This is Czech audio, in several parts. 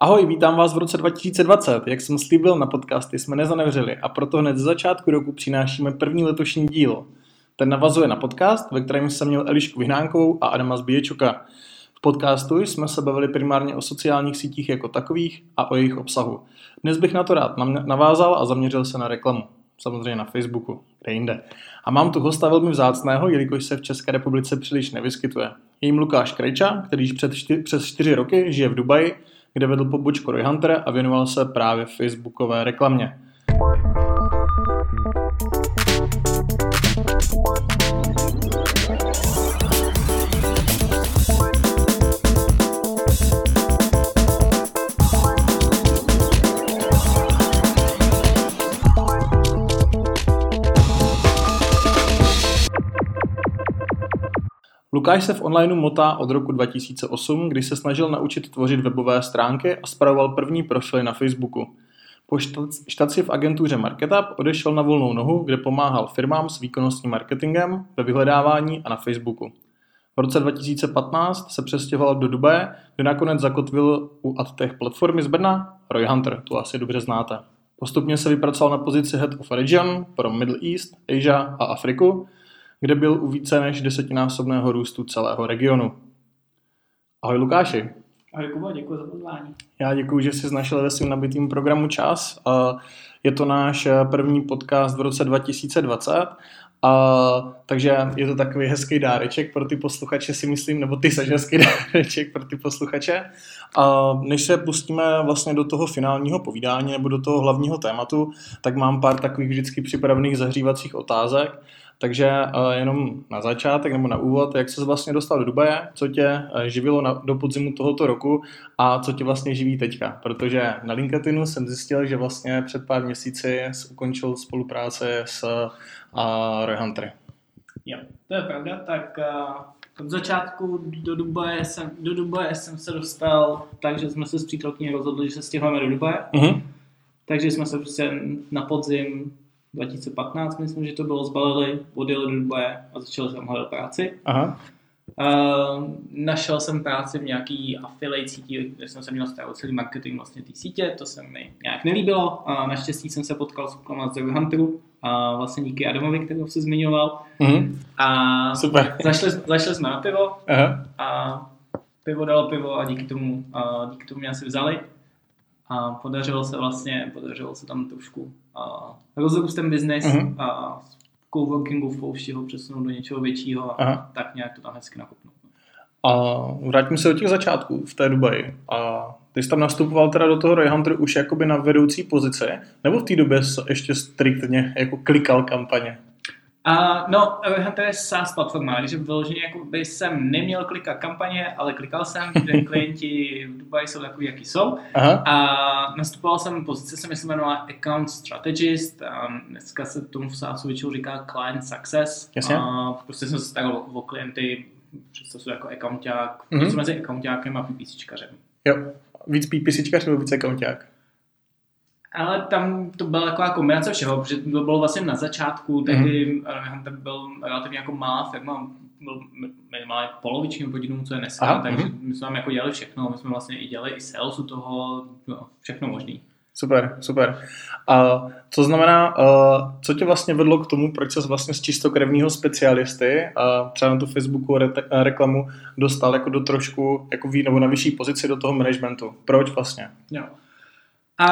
Ahoj, vítám vás v roce 2020. Jak jsem slíbil, na podcasty jsme nezanevřeli a proto hned z začátku roku přinášíme první letošní díl. Ten navazuje na podcast, ve kterém jsem měl Elišku Vyhnánkovou a Adama Zbíječuka. V podcastu jsme se bavili primárně o sociálních sítích jako takových a o jejich obsahu. Dnes bych na to rád navázal a zaměřil se na reklamu. Samozřejmě na Facebooku, kde jinde. A mám tu hosta velmi vzácného, jelikož se v České republice příliš nevyskytuje. Je jim Lukáš Krejča, který již před čty, přes čtyři roky žije v Dubaji, kde vedl pobočku Roy Hunter a věnoval se právě facebookové reklamě. Lukáš se v onlineu motá od roku 2008, kdy se snažil naučit tvořit webové stránky a spravoval první profily na Facebooku. Po štaci v agentuře MarketUp odešel na volnou nohu, kde pomáhal firmám s výkonnostním marketingem, ve vyhledávání a na Facebooku. V roce 2015 se přestěhoval do Dubaje, kde nakonec zakotvil u AdTech platformy z Brna Roy Hunter, tu asi dobře znáte. Postupně se vypracoval na pozici Head of Region pro Middle East, Asia a Afriku, kde byl u více než desetinásobného růstu celého regionu. Ahoj Lukáši. Ahoj Kuba, děkuji za pozvání. Já děkuji, že jsi našel ve svým nabitým programu čas. Je to náš eh, první podcast v roce 2020 a, takže je to takový hezký dáreček pro ty posluchače, si myslím, nebo ty seš hezký dáreček pro ty posluchače. A než se pustíme vlastně do toho finálního povídání nebo do toho hlavního tématu, tak mám pár takových vždycky připravených zahřívacích otázek. Takže uh, jenom na začátek nebo na úvod, jak se vlastně dostal do Dubaje, co tě uh, živilo na, do podzimu tohoto roku a co tě vlastně živí teďka. Protože na LinkedInu jsem zjistil, že vlastně před pár měsíci ukončil spolupráci s uh, Roy. Jo, to je pravda. Tak uh, od začátku do Dubaje jsem, do Dubaje jsem se dostal tak, že jsme se s přítelkyní rozhodli, že se stěhujeme do Dubaje. Uh-huh. Takže jsme se prostě na podzim 2015, myslím, že to bylo, zbalili, odjeli do Dubaje a začal jsem hledat práci. Aha. Uh, našel jsem práci v nějaký affiliate síti, kde jsem se měl starat celý marketing vlastně té sítě, to se mi nějak nelíbilo. A naštěstí jsem se potkal s klukama z Hunteru, a vlastně díky Adamovi, kterého jsi zmiňoval. Mm-hmm. A Super. Zašli, zašli jsme na pivo Aha. a pivo dalo pivo a díky tomu, a díky tomu mě asi vzali. A podařilo se vlastně, podařilo se tam trošku a rozrůst ten biznes uh-huh. a coworkingu ho přesunout do něčeho většího a uh-huh. tak nějak to tam hezky nakopnout. A vrátím se od těch začátků v té Dubaji. A ty jsi tam nastupoval teda do toho Roy Hunter už jakoby na vedoucí pozici, nebo v té době ještě striktně jako klikal kampaně? Uh, no, Hunter je SaaS platforma, takže vyloženě jako by jsem neměl klikat kampaně, ale klikal jsem, že klienti v Dubaji jsou takový, jaký jsou. Aha. A nastupoval jsem pozice, se myslím jmenovala Account Strategist. A dneska se tomu v SaaSu většinou říká Client Success. Jasně. A prostě jsem se staral o, o klienty, představ jako accounták, mm-hmm. mezi accountákem a PPCčkařem. Jo, víc PPCčkař nebo víc accounták? Ale tam to byla taková kombinace všeho, protože to bylo vlastně na začátku, tehdy mm-hmm. Hunter byl relativně jako malá firma, byl minimálně poloviční podílů, co je dneska, Aha, takže mm-hmm. my jsme tam jako dělali všechno, my jsme vlastně i dělali i sales u toho, no, všechno možný. Super, super. A co znamená, uh, co tě vlastně vedlo k tomu, proč se vlastně z čistokrevního specialisty a třeba na tu Facebooku re- reklamu dostal jako do trošku, jako vý, nebo na vyšší pozici do toho managementu? Proč vlastně? Jo.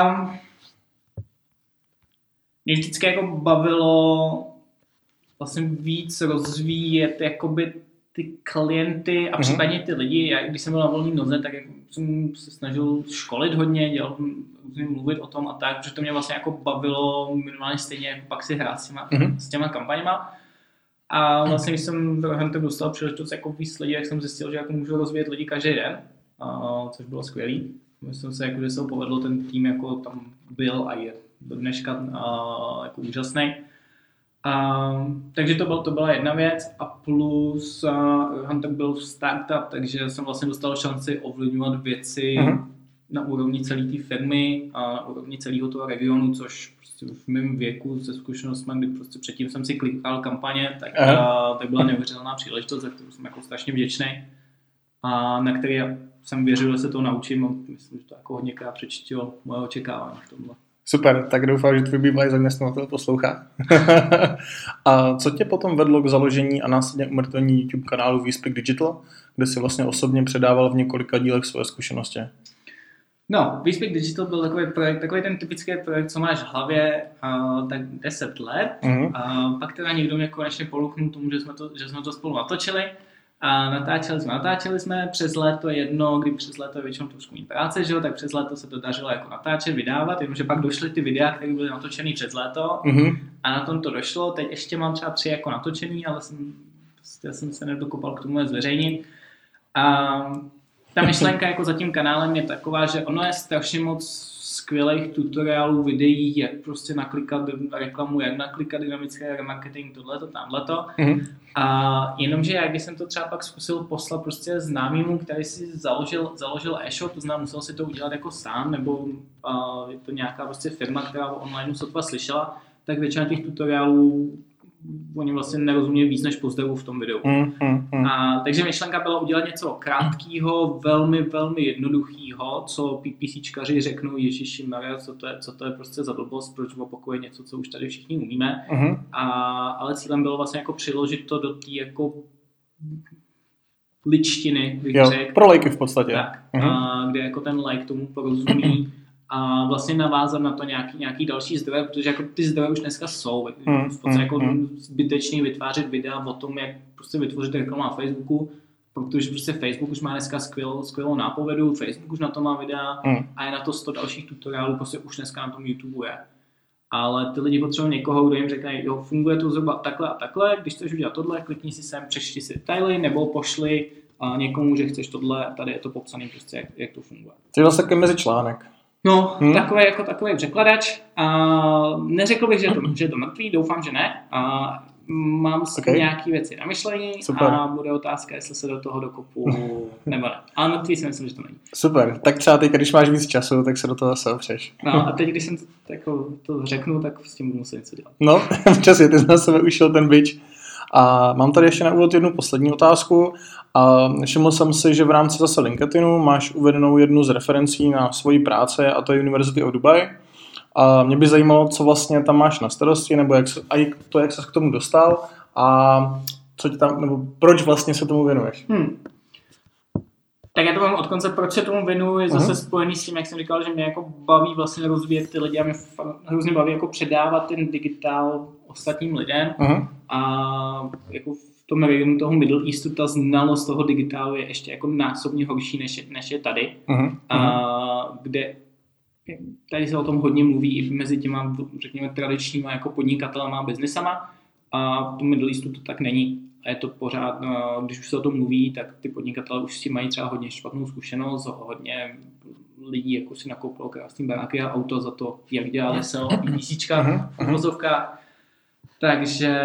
Um, mě vždycky jako bavilo vlastně víc rozvíjet jakoby ty klienty a mm-hmm. případně ty lidi. Já, když jsem byl na volný noze, tak jsem se snažil školit hodně, dělal mluvit o tom a tak, protože to mě vlastně jako bavilo minimálně stejně, jako pak si hrát s těma, mm-hmm. s těma kampaněma. A vlastně, když jsem do Hunter dostal příležitost jako víc lidí, jak jsem zjistil, že jako můžu rozvíjet lidi každý den, a, což bylo skvělý. Myslím si, jako, že se povedlo ten tým jako tam byl a je do dneška uh, jako úžasný. Uh, takže to, byl, to byla jedna věc a plus uh, Hunter byl v startup, takže jsem vlastně dostal šanci ovlivňovat věci uh-huh. na úrovni celé té firmy a úrovni celého toho regionu, což prostě v mém věku se zkušenostmi, kdy prostě předtím jsem si klikal kampaně, tak, uh-huh. uh, tak byla neuvěřitelná příležitost, za kterou jsem jako strašně vděčný a na který jsem věřil, že se to naučím a myslím, že to jako hodněkrát přečtilo moje očekávání v tomhle. Super, tak doufám, že tvůj bývalý zaměstnavatel poslouchá. a co tě potom vedlo k založení a následně umrtvení YouTube kanálu WeSpeak Digital, kde si vlastně osobně předával v několika dílech svoje zkušenosti? No, WeSpeak Digital byl takový projekt, takový ten typický projekt, co máš v hlavě uh, tak 10 let. Mm-hmm. A pak teda někdo mě konečně poluchnul tomu, že jsme to, že jsme to spolu natočili. A natáčeli jsme, natáčeli jsme přes léto jedno, kdy přes léto je většinou trošku méně práce, že jo, tak přes léto se to dařilo jako natáčet, vydávat, jenomže pak došly ty videa, které byly natočené přes léto mm-hmm. a na tom to došlo. Teď ještě mám třeba tři jako natočený, ale jsem, prostě jsem se nedokopal k tomu je zveřejnit. A ta myšlenka jako za tím kanálem je taková, že ono je strašně moc skvělých tutoriálů, videí, jak prostě naklikat reklamu, jak naklikat dynamický remarketing, tohleto, tamhleto. Mm-hmm. A jenomže já, když jsem to třeba pak zkusil poslat prostě známýmu, který si založil, založil e-shop, to znamená, musel si to udělat jako sám, nebo uh, je to nějaká prostě firma, která o online sotva slyšela, tak většina těch tutoriálů oni vlastně nerozumějí víc než pozdravu v tom videu. Mm, mm, mm. A, takže myšlenka byla udělat něco krátkého, velmi, velmi jednoduchého, co PPCčkaři řeknou Ježíši Maria, co to je, co to je prostě za blbost, proč opakuje něco, co už tady všichni umíme. Mm. A, ale cílem bylo vlastně jako přiložit to do té jako ličtiny, bych jo, řekl. Pro lajky v podstatě. Tak, mm. a, kde jako ten like tomu porozumí a vlastně navázat na to nějaký, nějaký další zdroje, protože jako ty zdroje už dneska jsou. Mm, v podstatě jako mm. zbytečný vytvářet videa o tom, jak prostě vytvořit reklamu na Facebooku, protože prostě Facebook už má dneska skvělou, skvělou nápovědu, Facebook už na to má videa mm. a je na to 100 dalších tutoriálů, prostě už dneska na tom YouTube je. Ale ty lidi potřebují někoho, kdo jim řekne, jo, funguje to zhruba takhle a takhle, když chceš udělat tohle, klikni si sem, přečti si detaily, nebo pošli a někomu, že chceš tohle, tady je to popsané prostě, jak, jak to funguje. Je vlastně mezi článek. No, hmm. takový jako takový překladač. A neřekl bych, že je to, že je to mrtvý, doufám, že ne. A mám si okay. nějaké věci na myšlení Super. a bude otázka, jestli se do toho dokopu nebo ne. Ale mrtvý si myslím, že to není. Super, tak třeba teď, když máš víc času, tak se do toho zase opřeš. No a teď, když jsem to, jako, to řeknu, tak s tím budu muset něco dělat. No, přesně, ty jsi na sebe ušel ten bič. A mám tady ještě na úvod jednu poslední otázku. A všiml jsem si, že v rámci zase LinkedInu máš uvedenou jednu z referencí na svoji práce a to je University of Dubai. A mě by zajímalo, co vlastně tam máš na starosti, nebo jak se, a to, jak se k tomu dostal a co ti tam, nebo proč vlastně se tomu věnuješ. Hmm. Tak já to mám od konce, proč se tomu věnuju, je zase uh-huh. spojený s tím, jak jsem říkal, že mě jako baví vlastně rozvíjet ty lidi a mě hrozně baví jako předávat ten digitál ostatním lidem. Uh-huh. A jako tom regionu toho Middle Eastu ta znalost toho digitálu je ještě jako násobně horší, než je, než je tady. Uh-huh. A, kde tady se o tom hodně mluví i mezi těma, řekněme, tradičníma jako podnikatelama a biznesama. A v tom Middle Eastu to tak není. A je to pořád, no, když už se o tom mluví, tak ty podnikatelé už s tím mají třeba hodně špatnou zkušenost, hodně lidí jako si nakoupilo krásný baráky a auto za to, jak dělali SEO písíčka v vozovkách. Takže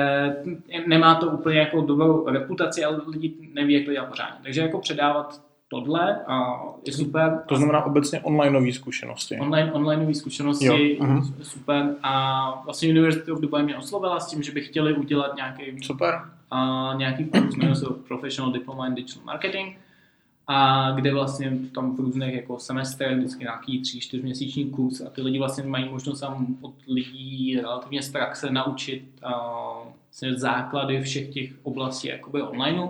nemá to úplně jako dobrou reputaci, ale lidi neví, jak to dělat pořádně. Takže jako předávat tohle a je super. To znamená obecně onlineové zkušenosti. Online, onlineové zkušenosti, jo. Uh-huh. super. A vlastně University of Dubai mě oslovila s tím, že by chtěli udělat nějaký, super. A nějaký kurz, jmenuje se Professional Diploma in Digital Marketing a kde vlastně tam v různých jako semestrech, vždycky nějaký tři, čtyřměsíční kurz a ty lidi vlastně mají možnost tam od lidí relativně z praxe naučit uh, základy všech těch oblastí jakoby online.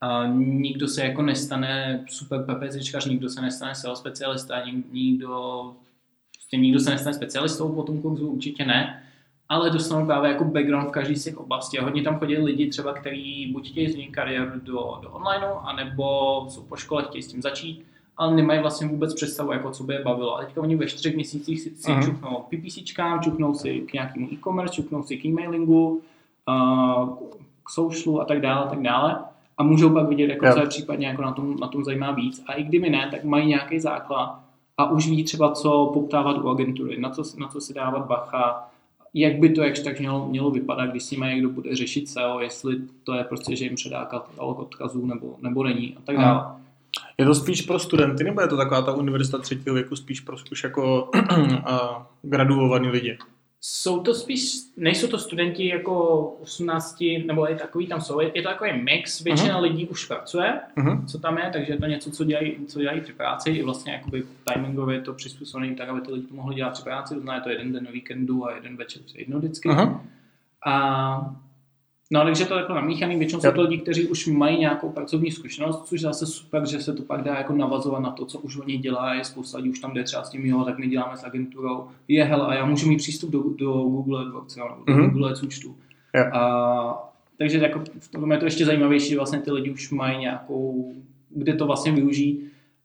A nikdo se jako nestane super PPCčkař, nikdo se nestane SEO specialista, nikdo, prostě nikdo se nestane specialistou po tom kurzu, určitě ne ale dostanou právě jako background v každý z těch oblastí. A hodně tam chodí lidi třeba, kteří buď chtějí změnit kariéru do, do online, anebo jsou po škole, chtějí s tím začít, ale nemají vlastně vůbec představu, jako co by je bavilo. A teďka oni ve čtyřech měsících si, si uh-huh. čuknou PPCčkám, čuknou si k nějakému e-commerce, čuknou si k e-mailingu, uh, k socialu a tak dále, a tak dále. A můžou pak vidět, jako, co je případně jako na, tom, na tom zajímá víc. A i kdyby ne, tak mají nějaký základ a už ví třeba, co poptávat u agentury, na co, na co si dávat bacha, jak by to jakž tak mělo, mělo vypadat, když s nimi někdo bude řešit SEO, jestli to je prostě, že jim předá katalog odkazů nebo, nebo není a tak dále. Je to spíš pro studenty, nebo je to taková ta univerzita třetího věku spíš pro už jako graduovaný lidi? Jsou to spíš, nejsou to studenti jako 18, nebo je takový tam jsou, je to takový mix, většina uh-huh. lidí už pracuje, uh-huh. co tam je, takže je to něco, co dělají, co dělají při práci, i vlastně jakoby timingově je to přizpůsobené tak, aby ty lidi to mohli dělat při práci, to znamená to jeden den na víkendu a jeden večer jedno vždycky. Uh-huh. A No, takže to je jako namíchaný, většinou jsou to lidi, kteří už mají nějakou pracovní zkušenost, což zase super, že se to pak dá jako navazovat na to, co už oni dělají, spousta lidí už tam jde třeba s tím, jo, tak my děláme s agenturou, je hele, a já můžu mít přístup do, do Google AdWords, no, do mm-hmm. Google Ads účtu. Yeah. A, takže jako v tom je to ještě zajímavější, že vlastně ty lidi už mají nějakou, kde to vlastně využijí.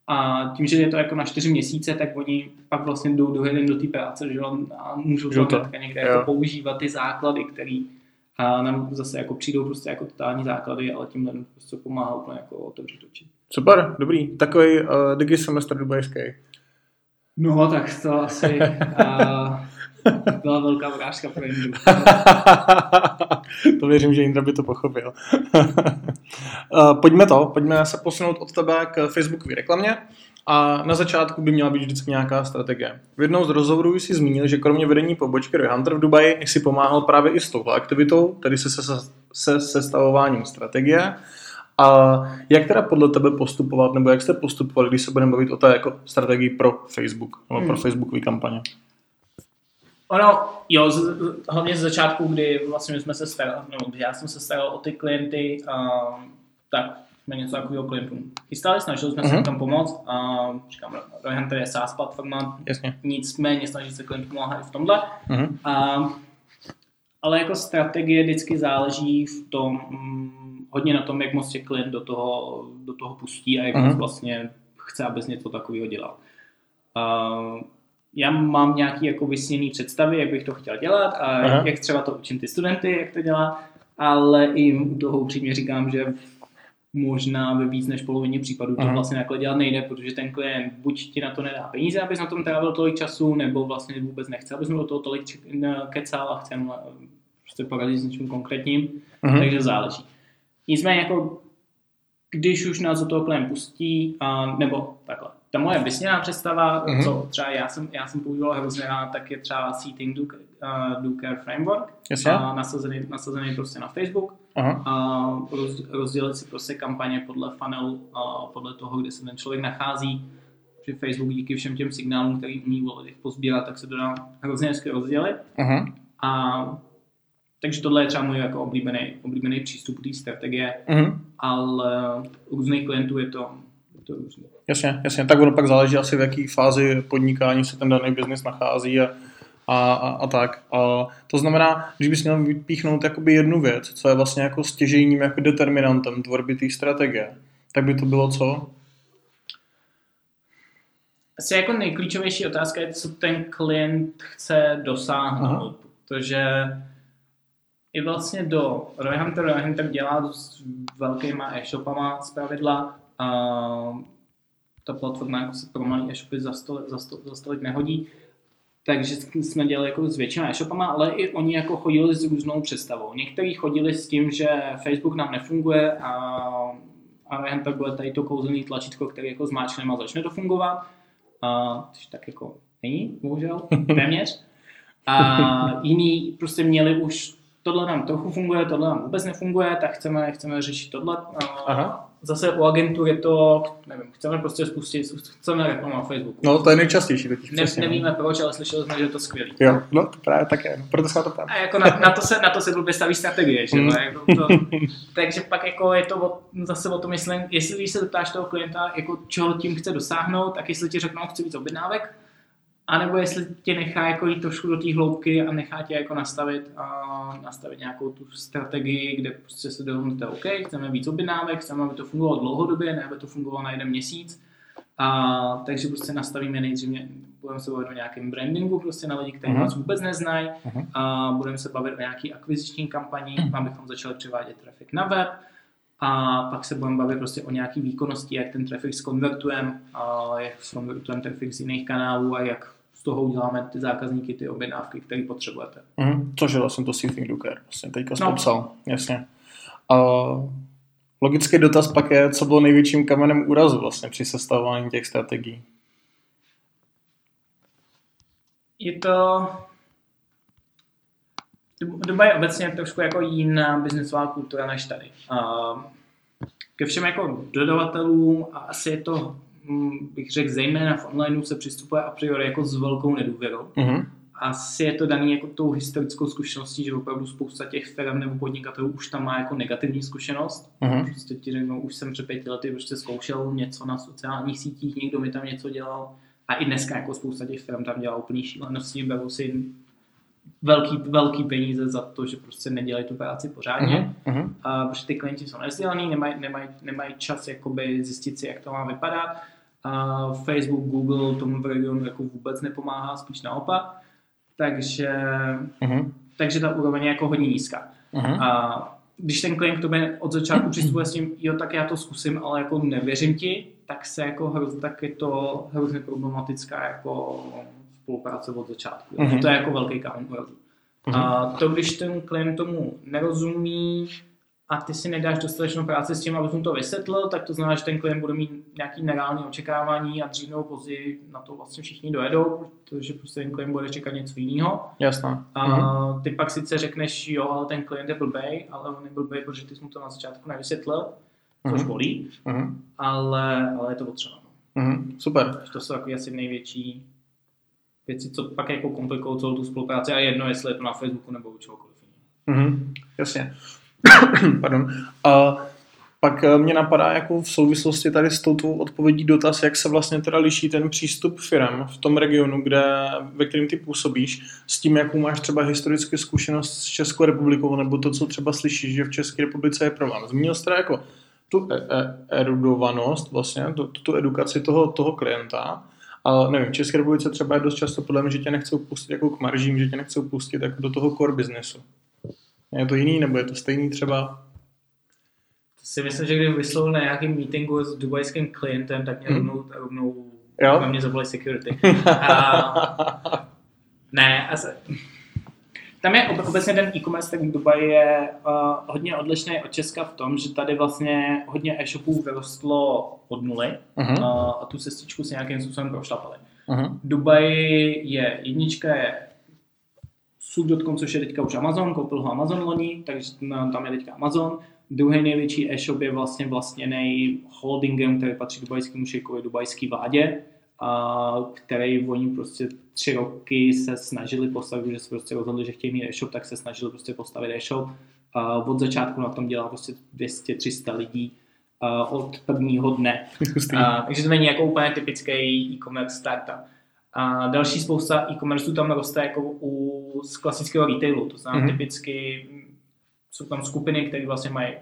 A tím, že je to jako na čtyři měsíce, tak oni pak vlastně jdou do do té práce, že a můžou to někde jako používat ty základy, které a nám zase jako přijdou prostě jako totální základy, ale tím lidem prostě pomáhá úplně jako otevřít oči. Super, dobrý. Takový uh, digi semestr dubajský. No, tak to asi uh, byla velká vrážka pro Indru. to věřím, že Indra by to pochopil. uh, pojďme to, pojďme se posunout od tebe k Facebookové reklamě. A na začátku by měla být vždycky nějaká strategie. V jednou z rozhovorů si zmínil, že kromě vedení pobočky Hunter v Dubaji si pomáhal právě i s touhle aktivitou, tedy se, se, se sestavováním strategie. A jak teda podle tebe postupovat, nebo jak jste postupovali, když se budeme bavit o té jako strategii pro Facebook, nebo hmm. pro Facebookové kampaně? Ono, jo, z, hlavně z začátku, kdy vlastně jsme se starali, no, já jsem se staral o ty klienty, um, tak jsme něco takového klientům chystali, snažili jsme uh-huh. se mhm. tam pomoct. A říkám, Roy Hunter je SaaS platforma, Jasně. nicméně snaží se klientům pomáhat i v tomhle. Uh-huh. A, ale jako strategie vždycky záleží v tom, hm, hodně na tom, jak moc tě klient do toho, do toho pustí a jak uh-huh. moc vlastně chce, abys něco takového dělal. A, já mám nějaký jako vysněný představy, jak bych to chtěl dělat a uh-huh. jak třeba to učím ty studenty, jak to dělá, ale i u toho upřímně říkám, že možná ve víc než polovině případů to Aha. vlastně takhle dělat nejde, protože ten klient buď ti na to nedá peníze, abys na tom trávil tolik času, nebo vlastně vůbec nechce, abys do toho tolik kecal a chce prostě poradit s něčím konkrétním, Aha. takže záleží. Nicméně jako když už nás do toho klient pustí, a, nebo takhle, ta moje vysněná představa, uh-huh. co třeba já jsem, já jsem používal hrozně rád, tak je třeba Seating Do, uh, Do Care Framework, yes, uh, nasazený, nasazený prostě na Facebook uh-huh. a roz, rozdělit si prostě kampaně podle funnelu, uh, podle toho, kde se ten člověk nachází, že Facebook díky všem těm signálům, který umí o lidech pozbírat, tak se to dá hrozně hezky rozdělit. Uh-huh. A takže tohle je třeba můj jako oblíbený, oblíbený přístup té strategie, uh-huh. ale u různých klientů je to, je to různé. Jasně, jasně. Tak ono pak záleží asi v jaké fázi podnikání se ten daný biznis nachází a, a, a, a tak. A to znamená, když bys měl vypíchnout jakoby jednu věc, co je vlastně jako stěžejním jako determinantem tvorby té strategie, tak by to bylo co? Asi jako nejklíčovější otázka je, co ten klient chce dosáhnout, Aha. protože i vlastně do Roy Hunter, Roy Hunter dělá s velkýma e-shopama z pravidla, a ta platforma jako se pro malý e-shopy za, stole, za, sto, za stolik nehodí, takže jsme dělali jako s většina e-shopama, ale i oni jako chodili s různou představou. Někteří chodili s tím, že Facebook nám nefunguje a, a jen tak bude tady to kouzelný tlačítko, který jako zmáčkneme a začne to fungovat. A, což tak jako není, bohužel, téměř. A jiní prostě měli už tohle nám trochu funguje, tohle nám vůbec nefunguje, tak chceme, chceme řešit tohle. Aha. Zase u agentu je to, nevím, chceme prostě spustit, chceme reklamu na Facebooku. No to je nejčastější totiž ne, přesně. Nevíme proč, ale slyšeli jsme, že je to skvělý. Jo, no to právě také, no, proto se na to ptám. A jako na, na, to se, na to se blbě staví strategie, že? Mm. Jako to, takže pak jako je to o, zase o tom myslím, jestli když se zeptáš toho klienta, jako čeho tím chce dosáhnout, tak jestli ti řeknou, chci víc objednávek, a nebo jestli tě nechá jako jít trošku do té hloubky a nechá tě jako nastavit, a nastavit nějakou tu strategii, kde prostě se dohodnete, OK, chceme víc objednávek, chceme, aby to fungovalo dlouhodobě, ne aby to fungovalo na jeden měsíc. A, takže prostě nastavíme nejdřív, budeme se bavit o nějakém brandingu prostě na lidi, kteří uh-huh. vás vůbec neznají uh-huh. a budeme se bavit o nějaký akviziční kampani, uh-huh. abychom začali převádět trafik na web a pak se budeme bavit prostě o nějaký výkonnosti, jak ten trafik skonvertujeme, jak skonvertujeme trafik z jiných kanálů a jak toho uděláme ty zákazníky, ty objednávky, které potřebujete. Mm, což je vlastně to Seating Looker, vlastně teďka no. popsal, jasně. A logický dotaz pak je, co bylo největším kamenem úrazu vlastně při sestavování těch strategií? Je to Dubaj je obecně trošku jako jiná biznesová kultura než tady. Uh, ke všem jako dodavatelům a asi je to, bych řekl, zejména v onlineu se přistupuje a priori jako s velkou nedůvěrou. Mhm. Asi je to daný jako tou historickou zkušeností, že opravdu spousta těch firm nebo podnikatelů už tam má jako negativní zkušenost. Mhm. Prostě ti řeknou, už jsem před pěti lety prostě zkoušel něco na sociálních sítích, někdo mi tam něco dělal. A i dneska jako spousta těch firm tam dělá úplný šílenosti, berou si velký, velký peníze za to, že prostě nedělají tu práci pořádně. Mhm. Mhm. A protože ty klienti jsou nevzdělaný, nemají, nemají, nemají čas jakoby zjistit si, jak to má vypadat. A Facebook, Google tomu v regionu jako vůbec nepomáhá, spíš naopak. Takže, Mhm. takže ta úroveň je jako hodně nízká. Mhm. A když ten klient k tobě od začátku přistupuje s tím, jo, tak já to zkusím, ale jako nevěřím ti, tak se jako hroz, tak je to hrozně problematická jako spolupráce od začátku. Mhm. To je jako velký kámen. Mhm. A to, když ten klient tomu nerozumí a ty si nedáš dostatečnou práci s tím, abys mu to vysvětlil, tak to znamená, že ten klient bude mít nějaký nereální očekávání a dřív nebo později na to vlastně všichni dojedou, protože prostě ten klient bude čekat něco jiného. Jasné. A Mhm. ty pak sice řekneš, jo, ale ten klient je blbej, ale on je blbej, protože ty jsi mu to na začátku nevysvětlil, což Mhm. bolí, Mhm. ale, ale je to potřeba. no. Mhm. Super. Takže to jsou takový asi největší věci, co pak jako komplikují celou tu spolupráci a jedno, jestli je to na Facebooku nebo u čehokoliv. Mhm, jasně. Pardon. A pak eh, mě napadá jako v souvislosti tady s touto odpovědí dotaz, jak se vlastně teda liší ten přístup firm v tom regionu, kde, ve kterém ty působíš, s tím, jakou máš třeba historickou zkušenost s Českou republikou, nebo to, co třeba slyšíš, že v České republice je problém. Zmínil jsi teda jako tu e- e- erudovanost, vlastně, tu, tu edukaci toho, toho klienta, ale nevím, v České republice třeba je dost často podle mě, že tě nechcou pustit jako k maržím, že tě nechcou pustit jako do toho core businessu. Je to jiný, nebo je to stejný třeba? To si myslím, že když vyslovil na nějakém meetingu s dubajským klientem, tak mě Mhm. rovnou, rovnou Jo? na mě zavolali security. A, ne, asi, tam je ob- obecně ten e-commerce, tak v Dubaji je uh, hodně odlišný od Česka v tom, že tady vlastně hodně e-shopů vyrostlo od nuly Mhm. uh, a tu cestičku si nějakým způsobem prošlapali. Mhm. Dubaj je jednička je Soup.com, což je teďka už Amazon, koupil ho Amazon loni, takže tam je teďka Amazon. Druhý největší e-shop je vlastně vlastněný holdingem, který patří dubajskému šejkovi, dubajský vládě, a který oni prostě tři roky se snažili postavit, že se prostě rozhodli, že chtějí mít e-shop, tak se snažili prostě postavit e-shop. A od začátku na tom dělá prostě 200-300 lidí od prvního dne. Hustý. A, takže to není jako úplně typický e-commerce startup. A další spousta e-commerceů tam roste jako u z klasického retailu, to znamená Mhm. mm-hmm. typicky jsou tam skupiny, které vlastně mají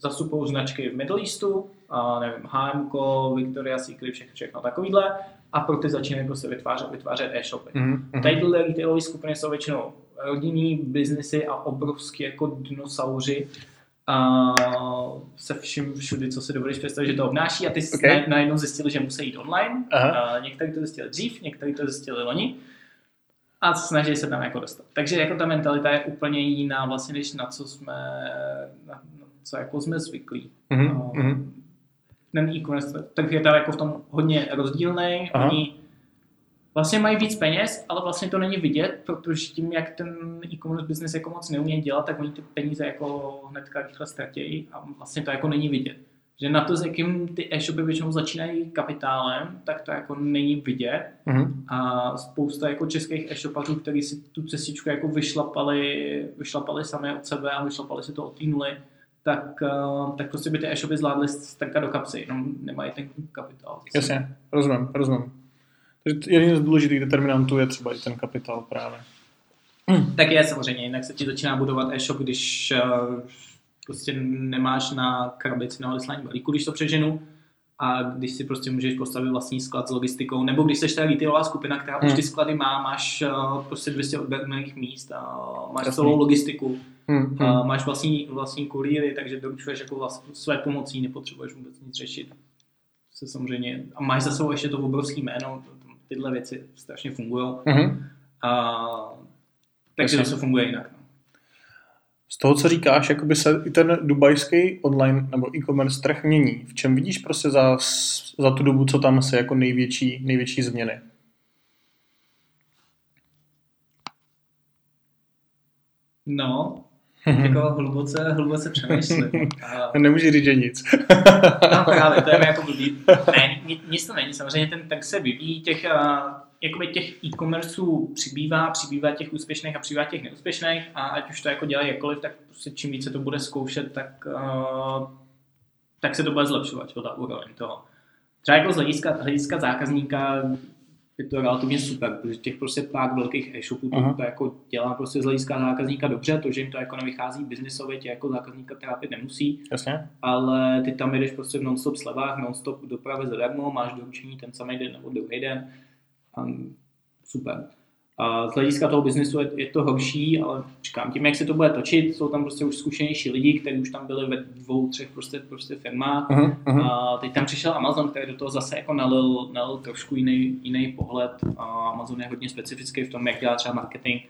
zastupují značky v Middle Eastu, a nevím, H&M, Victoria's Secret, všechno, všechno takovýhle a pro ty začínají prostě vytvářet, vytvářet e-shopy. Mhm. Mhm. Tady tyhle retailové skupiny jsou většinou rodinný biznesy a obrovský jako dinosauři a se vším všudy, co si dovolíš představit, že to obnáší a ty Okay. okay. najednou zjistili, že musí jít online. Aha. A někteří to zjistili dřív, někteří to zjistili loni a snaží se tam jako dostat. Takže jako ta mentalita je úplně jiná vlastně, než na co jsme, na, na co jako jsme zvyklí. Mhm. No, Mhm. ten e-commerce, tak je tam jako v tom hodně rozdílný. Oni vlastně mají víc peněz, ale vlastně to není vidět, protože tím, jak ten e-commerce business jako moc neumí dělat, tak oni ty peníze jako hnedka rychle ztratějí a vlastně to jako není vidět. Že na to, s jakým ty e-shopy většinou začínají kapitálem, tak to jako není vidět. Mhm. A spousta jako českých e-shopařů, kteří si tu cestičku jako vyšlapali, vyšlapali sami od sebe a vyšlapali si to od té nuly, tak, eh, tak prostě by ty e-shopy zvládly strkat do kapsy, jenom nemají ten kapitál. Jasně, rozumím, rozumím. Takže jeden z důležitých determinantů je třeba i ten kapitál právě. Tak je samozřejmě, jinak se ti začíná budovat e-shop, když eh, prostě nemáš na krabici na odeslání balíku, když to přeženu, a když si prostě můžeš postavit vlastní sklad s logistikou, nebo když jsi ta retailová skupina, která Hmm. už ty sklady má, máš eh, prostě 200 odběrných míst a máš Jasný. celou logistiku, Mhm. a máš vlastní, vlastní kurýry, takže doručuješ jako vlast, své pomocí, nepotřebuješ vůbec nic řešit. Se samozřejmě, a máš za sebou ještě to obrovský jméno, tyhle věci strašně fungují. Mhm. A, takže Jasně. to funguje jinak. No. Z toho, co říkáš, jakoby se i ten dubajský online nebo e-commerce trh mění. V čem vidíš prostě za, za tu dobu, co tam se jako největší, největší změny? No, jako hluboce, hluboce přemýšlím. A... Nemůžu říct, že nic. no právě, to je jako blbý. Ne, nic to není. Samozřejmě ten tak se vyvíjí těch, jakoby těch e-commerceů přibývá, přibývá těch úspěšných a přibývá těch neúspěšných a ať už to jako dělají jakkoliv, tak prostě čím více to bude zkoušet, tak, uh, tak se to bude zlepšovat, ta úroveň toho. Třeba jako z hlediska, hlediska zákazníka je to relativně super, protože těch prostě pár velkých e-shopů to, to jako dělá prostě z hlediska zákazníka dobře, to, že jim to jako nevychází biznisově, tě jako zákazníka trápit nemusí. Jasně. Ale ty tam jdeš prostě v non-stop slevách, non-stop dopravy zadarmo, máš doručení ten samý den nebo druhý den. Um, super. Z hlediska toho biznesu je, je to horší, ale říkám, tím, jak se to bude točit, jsou tam prostě už zkušenější lidi, kteří už tam byli ve dvou, třech prostě, prostě firmách. Uh-huh, uh-huh. A teď tam přišel Amazon, který do toho zase jako nalil, nalil trošku jiný, jiný pohled. A Amazon je hodně specifický v tom, jak dělá třeba marketing.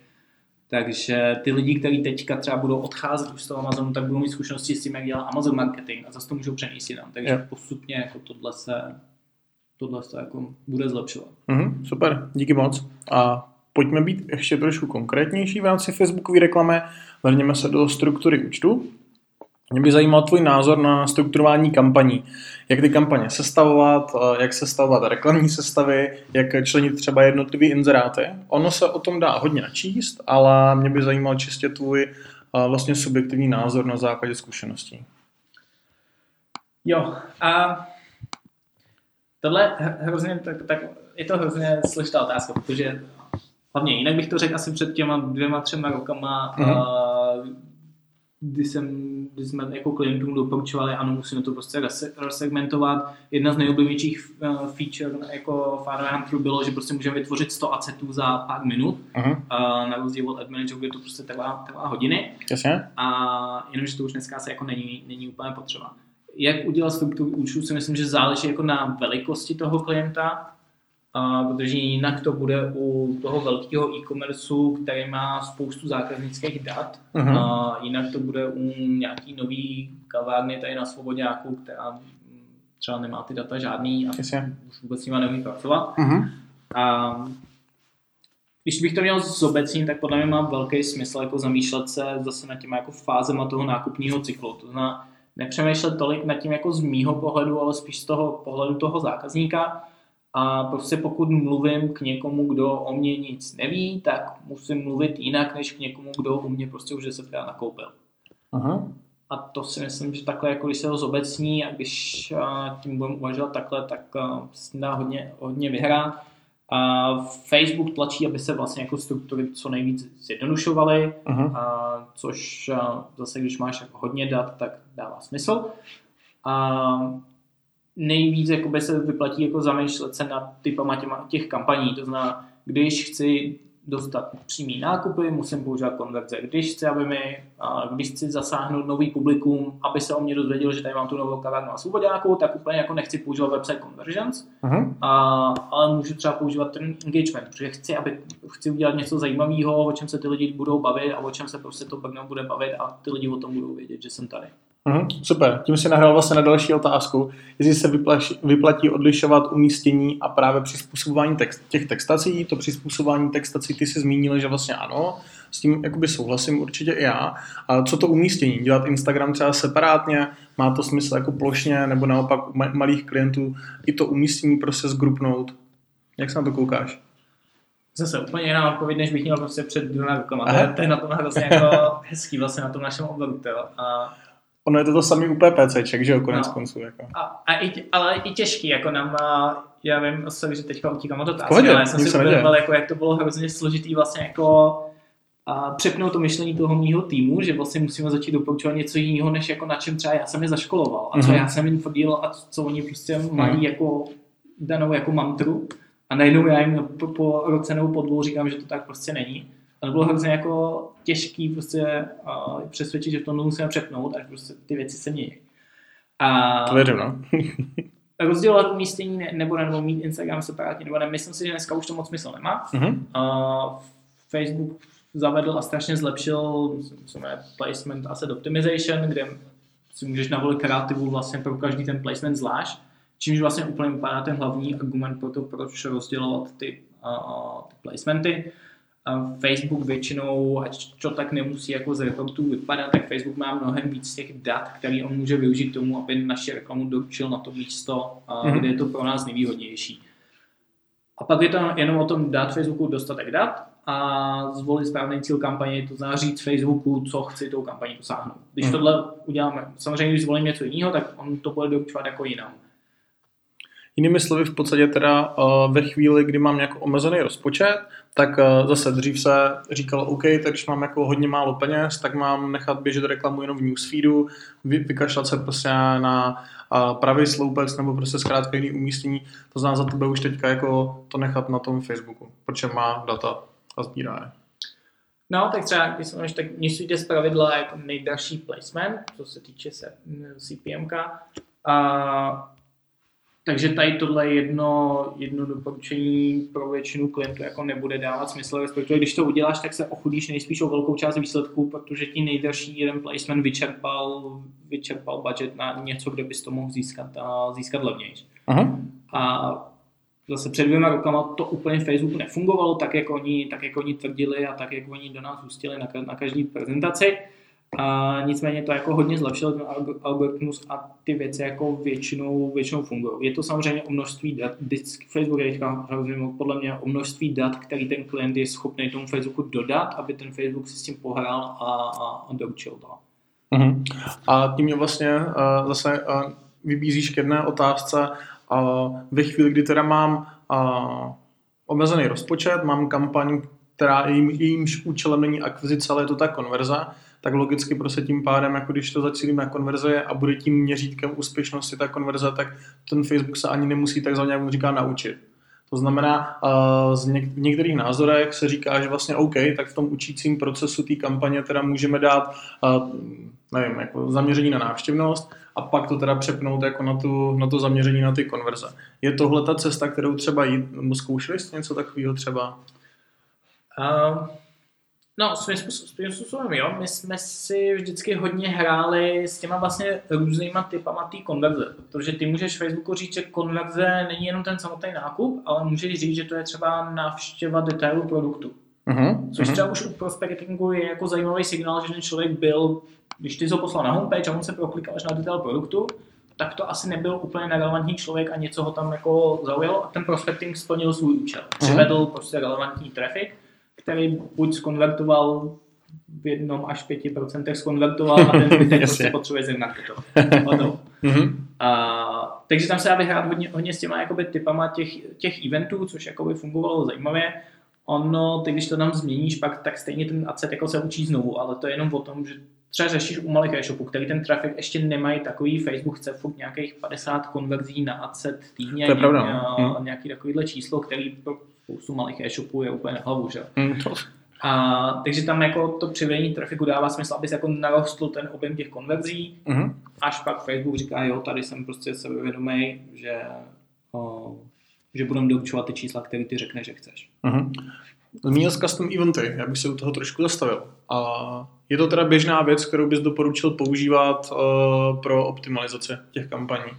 Takže ty lidi, kteří teďka třeba budou odcházet už z toho Amazonu, tak budou mít zkušenosti s tím, jak dělá Amazon marketing a zase to můžou přenést tam. Takže yeah. postupně jako tohle se, tohle se jako bude zlepšovat. Uh-huh, super, díky moc. A pojďme být ještě trošku konkrétnější v rámci Facebookové reklamy. Vrněme se do struktury účtu. Mě by zajímal tvůj názor na strukturování kampaní. Jak ty kampaně sestavovat, eh, jak sestavovat reklamní sestavy, jak členit třeba jednotlivý inzeráty. Ono se o tom dá hodně načíst, ale mě by zajímal čistě tvůj eh, vlastně subjektivní názor na základě zkušeností. Jo, a tohle hrozně, tak, tak je to hrozně složitá otázka, protože hlavně jinak bych to řekl asi před těma dvěma, třema rokama, mm-hmm. a, kdy, jsem, kdy jsme jako klientům doporučovali, ano, musíme to prostě rozsegmentovat. Jedna z nejoblíbenějších uh, feature jako Fire Hunter bylo, že prostě můžeme vytvořit 100 acetů za pár minut, uh-huh. uh, na rozdíl od Ad Manager, kde to prostě trvá, trvá hodiny. Jasně. A jenomže to už dneska se jako není, není úplně potřeba. Jak udělat strukturu účtu si myslím, že záleží jako na velikosti toho klienta, a, protože jinak to bude u toho velkého e-commerceu, který má spoustu zákaznických dat, uh-huh. a jinak to bude u nějaký nový kavárny tady na Svobodňáku, která třeba nemá ty data žádný a Jasně. už vůbec s nima neumí pracovat. Uh-huh. A když bych to měl zobecnit, tak podle mě má velký smysl jako zamýšlet se zase nad těma jako fázema toho nákupního cyklu. To znamená, nepřemýšlet tolik nad tím jako z mýho pohledu, ale spíš z toho pohledu toho zákazníka, a prostě pokud mluvím k někomu, kdo o mě nic neví, tak musím mluvit jinak, než k někomu, kdo u mě prostě už desetkrát nakoupil. Aha. A to si myslím, že takhle, jako když se ho zobecní a když tím budeme uvažovat takhle, tak se dá hodně, hodně vyhrát. A Facebook tlačí, aby se vlastně jako struktury co nejvíc zjednodušovaly, a což zase, když máš jako hodně dat, tak dává smysl. A nejvíc jakoby se vyplatí jako zamýšlet se nad typama těma, těch kampaní. To znamená, když chci dostat přímý nákupy, musím používat konverze. Když chci, aby mi, když chci zasáhnout nový publikum, aby se o mě dozvěděl, že tady mám tu novou kavárnu na svobodáku, tak úplně jako nechci používat website conversions, uh-huh. a, ale můžu třeba používat ten engagement, protože chci, aby, chci udělat něco zajímavého, o čem se ty lidi budou bavit a o čem se prostě to Brno bude bavit a ty lidi o tom budou vědět, že jsem tady. Mhm, super, tím si nahrál vlastně na další otázku, jestli se vyplatí, vyplatí odlišovat umístění a právě přizpůsobování text, těch textací, to přizpůsobování textací, ty si zmínil, že vlastně ano, s tím jakoby souhlasím určitě i já. A co to umístění? Dělat Instagram třeba separátně, má to smysl jako plošně, nebo naopak u malých klientů i to umístění prostě zgrupnout? Jak se na to koukáš? Zase úplně jiná odpověď, než bych měl prostě před dvěma rukama. To je, na tom vlastně jako hezký vlastně na tom našem oboru. A ono je to to samý u PPCček, že jo, konec no. konců. Jako. A, a i, ale i těžký, jako nám, já vím, sorry, že teďka utíkám od otázky, Pohodě, ale já jsem si uvědomil, jako, jak to bylo hrozně složitý vlastně jako a přepnout to myšlení toho mýho týmu, že vlastně musíme začít doporučovat něco jiného, než jako na čem třeba já jsem je zaškoloval a co mm-hmm. já jsem jim fordil a co oni prostě mm-hmm. mají jako danou jako mantru a najednou já jim po, po roce nebo po dvou říkám, že to tak prostě není. A to bylo hrozně jako těžký prostě uh, přesvědčit, že to musíme přepnout, až prostě ty věci se mění. A to věřím, no. rozdělovat umístění ne, nebo nebo mít Instagram separátně, nebo ne, myslím si, že dneska už to moc smysl nemá. Uh-huh. Uh, Facebook zavedl a strašně zlepšil co je placement asset optimization, kde si můžeš navolit kreativu vlastně pro každý ten placement zvlášť, čímž vlastně úplně vypadá ten hlavní argument pro to, proč rozdělovat ty, uh, ty placementy. Facebook většinou, ať to tak nemusí jako z reportů vypadat, tak Facebook má mnohem víc těch dat, který on může využít k tomu, aby naše reklamu doručil na to místo, mm-hmm. kde je to pro nás nejvýhodnější. A pak je to jenom o tom dát Facebooku dostatek dat a zvolit správný cíl kampaně, to znamená říct Facebooku, co chci tou kampaní dosáhnout. Když mm. tohle uděláme, samozřejmě když zvolím něco jiného, tak on to bude doručovat jako jinam. Jinými slovy, v podstatě teda uh, ve chvíli, kdy mám nějak omezený rozpočet, tak uh, zase dřív se říkalo, OK, tak když mám jako hodně málo peněz, tak mám nechat běžet reklamu jenom v newsfeedu, vy, vykašlat se prostě na uh, pravý sloupec nebo prostě zkrátka jiný umístění. To znamená za tebe už teďka jako to nechat na tom Facebooku, protože má data a sbírá je. No, tak třeba, když se tak newsfeed z pravidla jako nejdražší placement, co se týče se, CPM. A takže tady tohle jedno, jedno doporučení pro většinu klientů jako nebude dávat smysl, respektive když to uděláš, tak se ochudíš nejspíš o velkou část výsledků, protože ti nejdelší jeden placement vyčerpal, vyčerpal budget na něco, kde bys to mohl získat, a získat levněji. A zase před dvěma rokama to úplně v Facebooku nefungovalo tak, jak oni, tak, jak oni tvrdili a tak, jak oni do nás hustili na, na každý prezentaci. A nicméně to jako hodně zlepšilo ten algoritmus a ty věci jako většinou, většinou fungují. Je to samozřejmě o množství dat, Facebook je teďka podle mě o množství dat, který ten klient je schopný tomu Facebooku dodat, aby ten Facebook si s tím pohrál a, a, a doručil to. Uh-huh. A tím mě vlastně uh, zase uh, vybízíš k jedné otázce. Uh, ve chvíli, kdy teda mám uh, omezený rozpočet, mám kampaň, která jím, jejímž účelem není akvizice, ale je to ta konverze, tak logicky prostě tím pádem, jako když to zacílíme na konverze a bude tím měřítkem úspěšnosti ta konverze, tak ten Facebook se ani nemusí tak za jak říká, naučit. To znamená, něk- v některých názorech se říká, že vlastně OK, tak v tom učícím procesu té kampaně teda můžeme dát nevím, jako zaměření na návštěvnost a pak to teda přepnout jako na, tu, na to zaměření na ty konverze. Je tohle ta cesta, kterou třeba jít, nebo zkoušeli jste něco takového třeba? Uh, No, svým způsobem jo. My jsme si vždycky hodně hráli s těma vlastně různýma typama té konverze, protože ty můžeš Facebooku říct, že konverze není jenom ten samotný nákup, ale můžeš říct, že to je třeba návštěva detailu produktu. Uh-huh, Což uh-huh. třeba už u prospectingu je jako zajímavý signál, že ten člověk byl, když ty jsi ho poslal na homepage a on se proklikal až na detail produktu, tak to asi nebyl úplně nerelevantní člověk a něco ho tam jako zaujalo a ten prospecting splnil svůj účel. Přivedl uh-huh. prostě relevantní traffic který buď skonvertoval v jednom až pěti procentech skonvertoval a ten zbytek prostě potřebuje zremarketovat. mm-hmm. a, takže tam se dá vyhrát hodně, hodně s těma jakoby, typama těch, těch eventů, což jakoby fungovalo zajímavě. Ono, ty když to tam změníš, pak tak stejně ten adset jako se učí znovu, ale to je jenom o tom, že třeba řešíš u malých e-shopů, který ten trafik ještě nemají takový, Facebook chce furt nějakých 50 konverzí na adset týdně, to je pravda. Nějaký, hmm. nějaký takovýhle číslo, který pro spoustu malých e-shopů je úplně na hlavu, že? Mm, to... A, takže tam jako to přivedení trafiku dává smysl, aby se jako narostl ten objem těch konverzí, mm-hmm. až pak Facebook říká, jo, tady jsem prostě sebevědomý, že, o, že budeme doručovat ty čísla, které ty řekneš, že chceš. Mm-hmm. Zmínil z custom eventy, já bych se u toho trošku zastavil. A je to teda běžná věc, kterou bys doporučil používat uh, pro optimalizaci těch kampaní?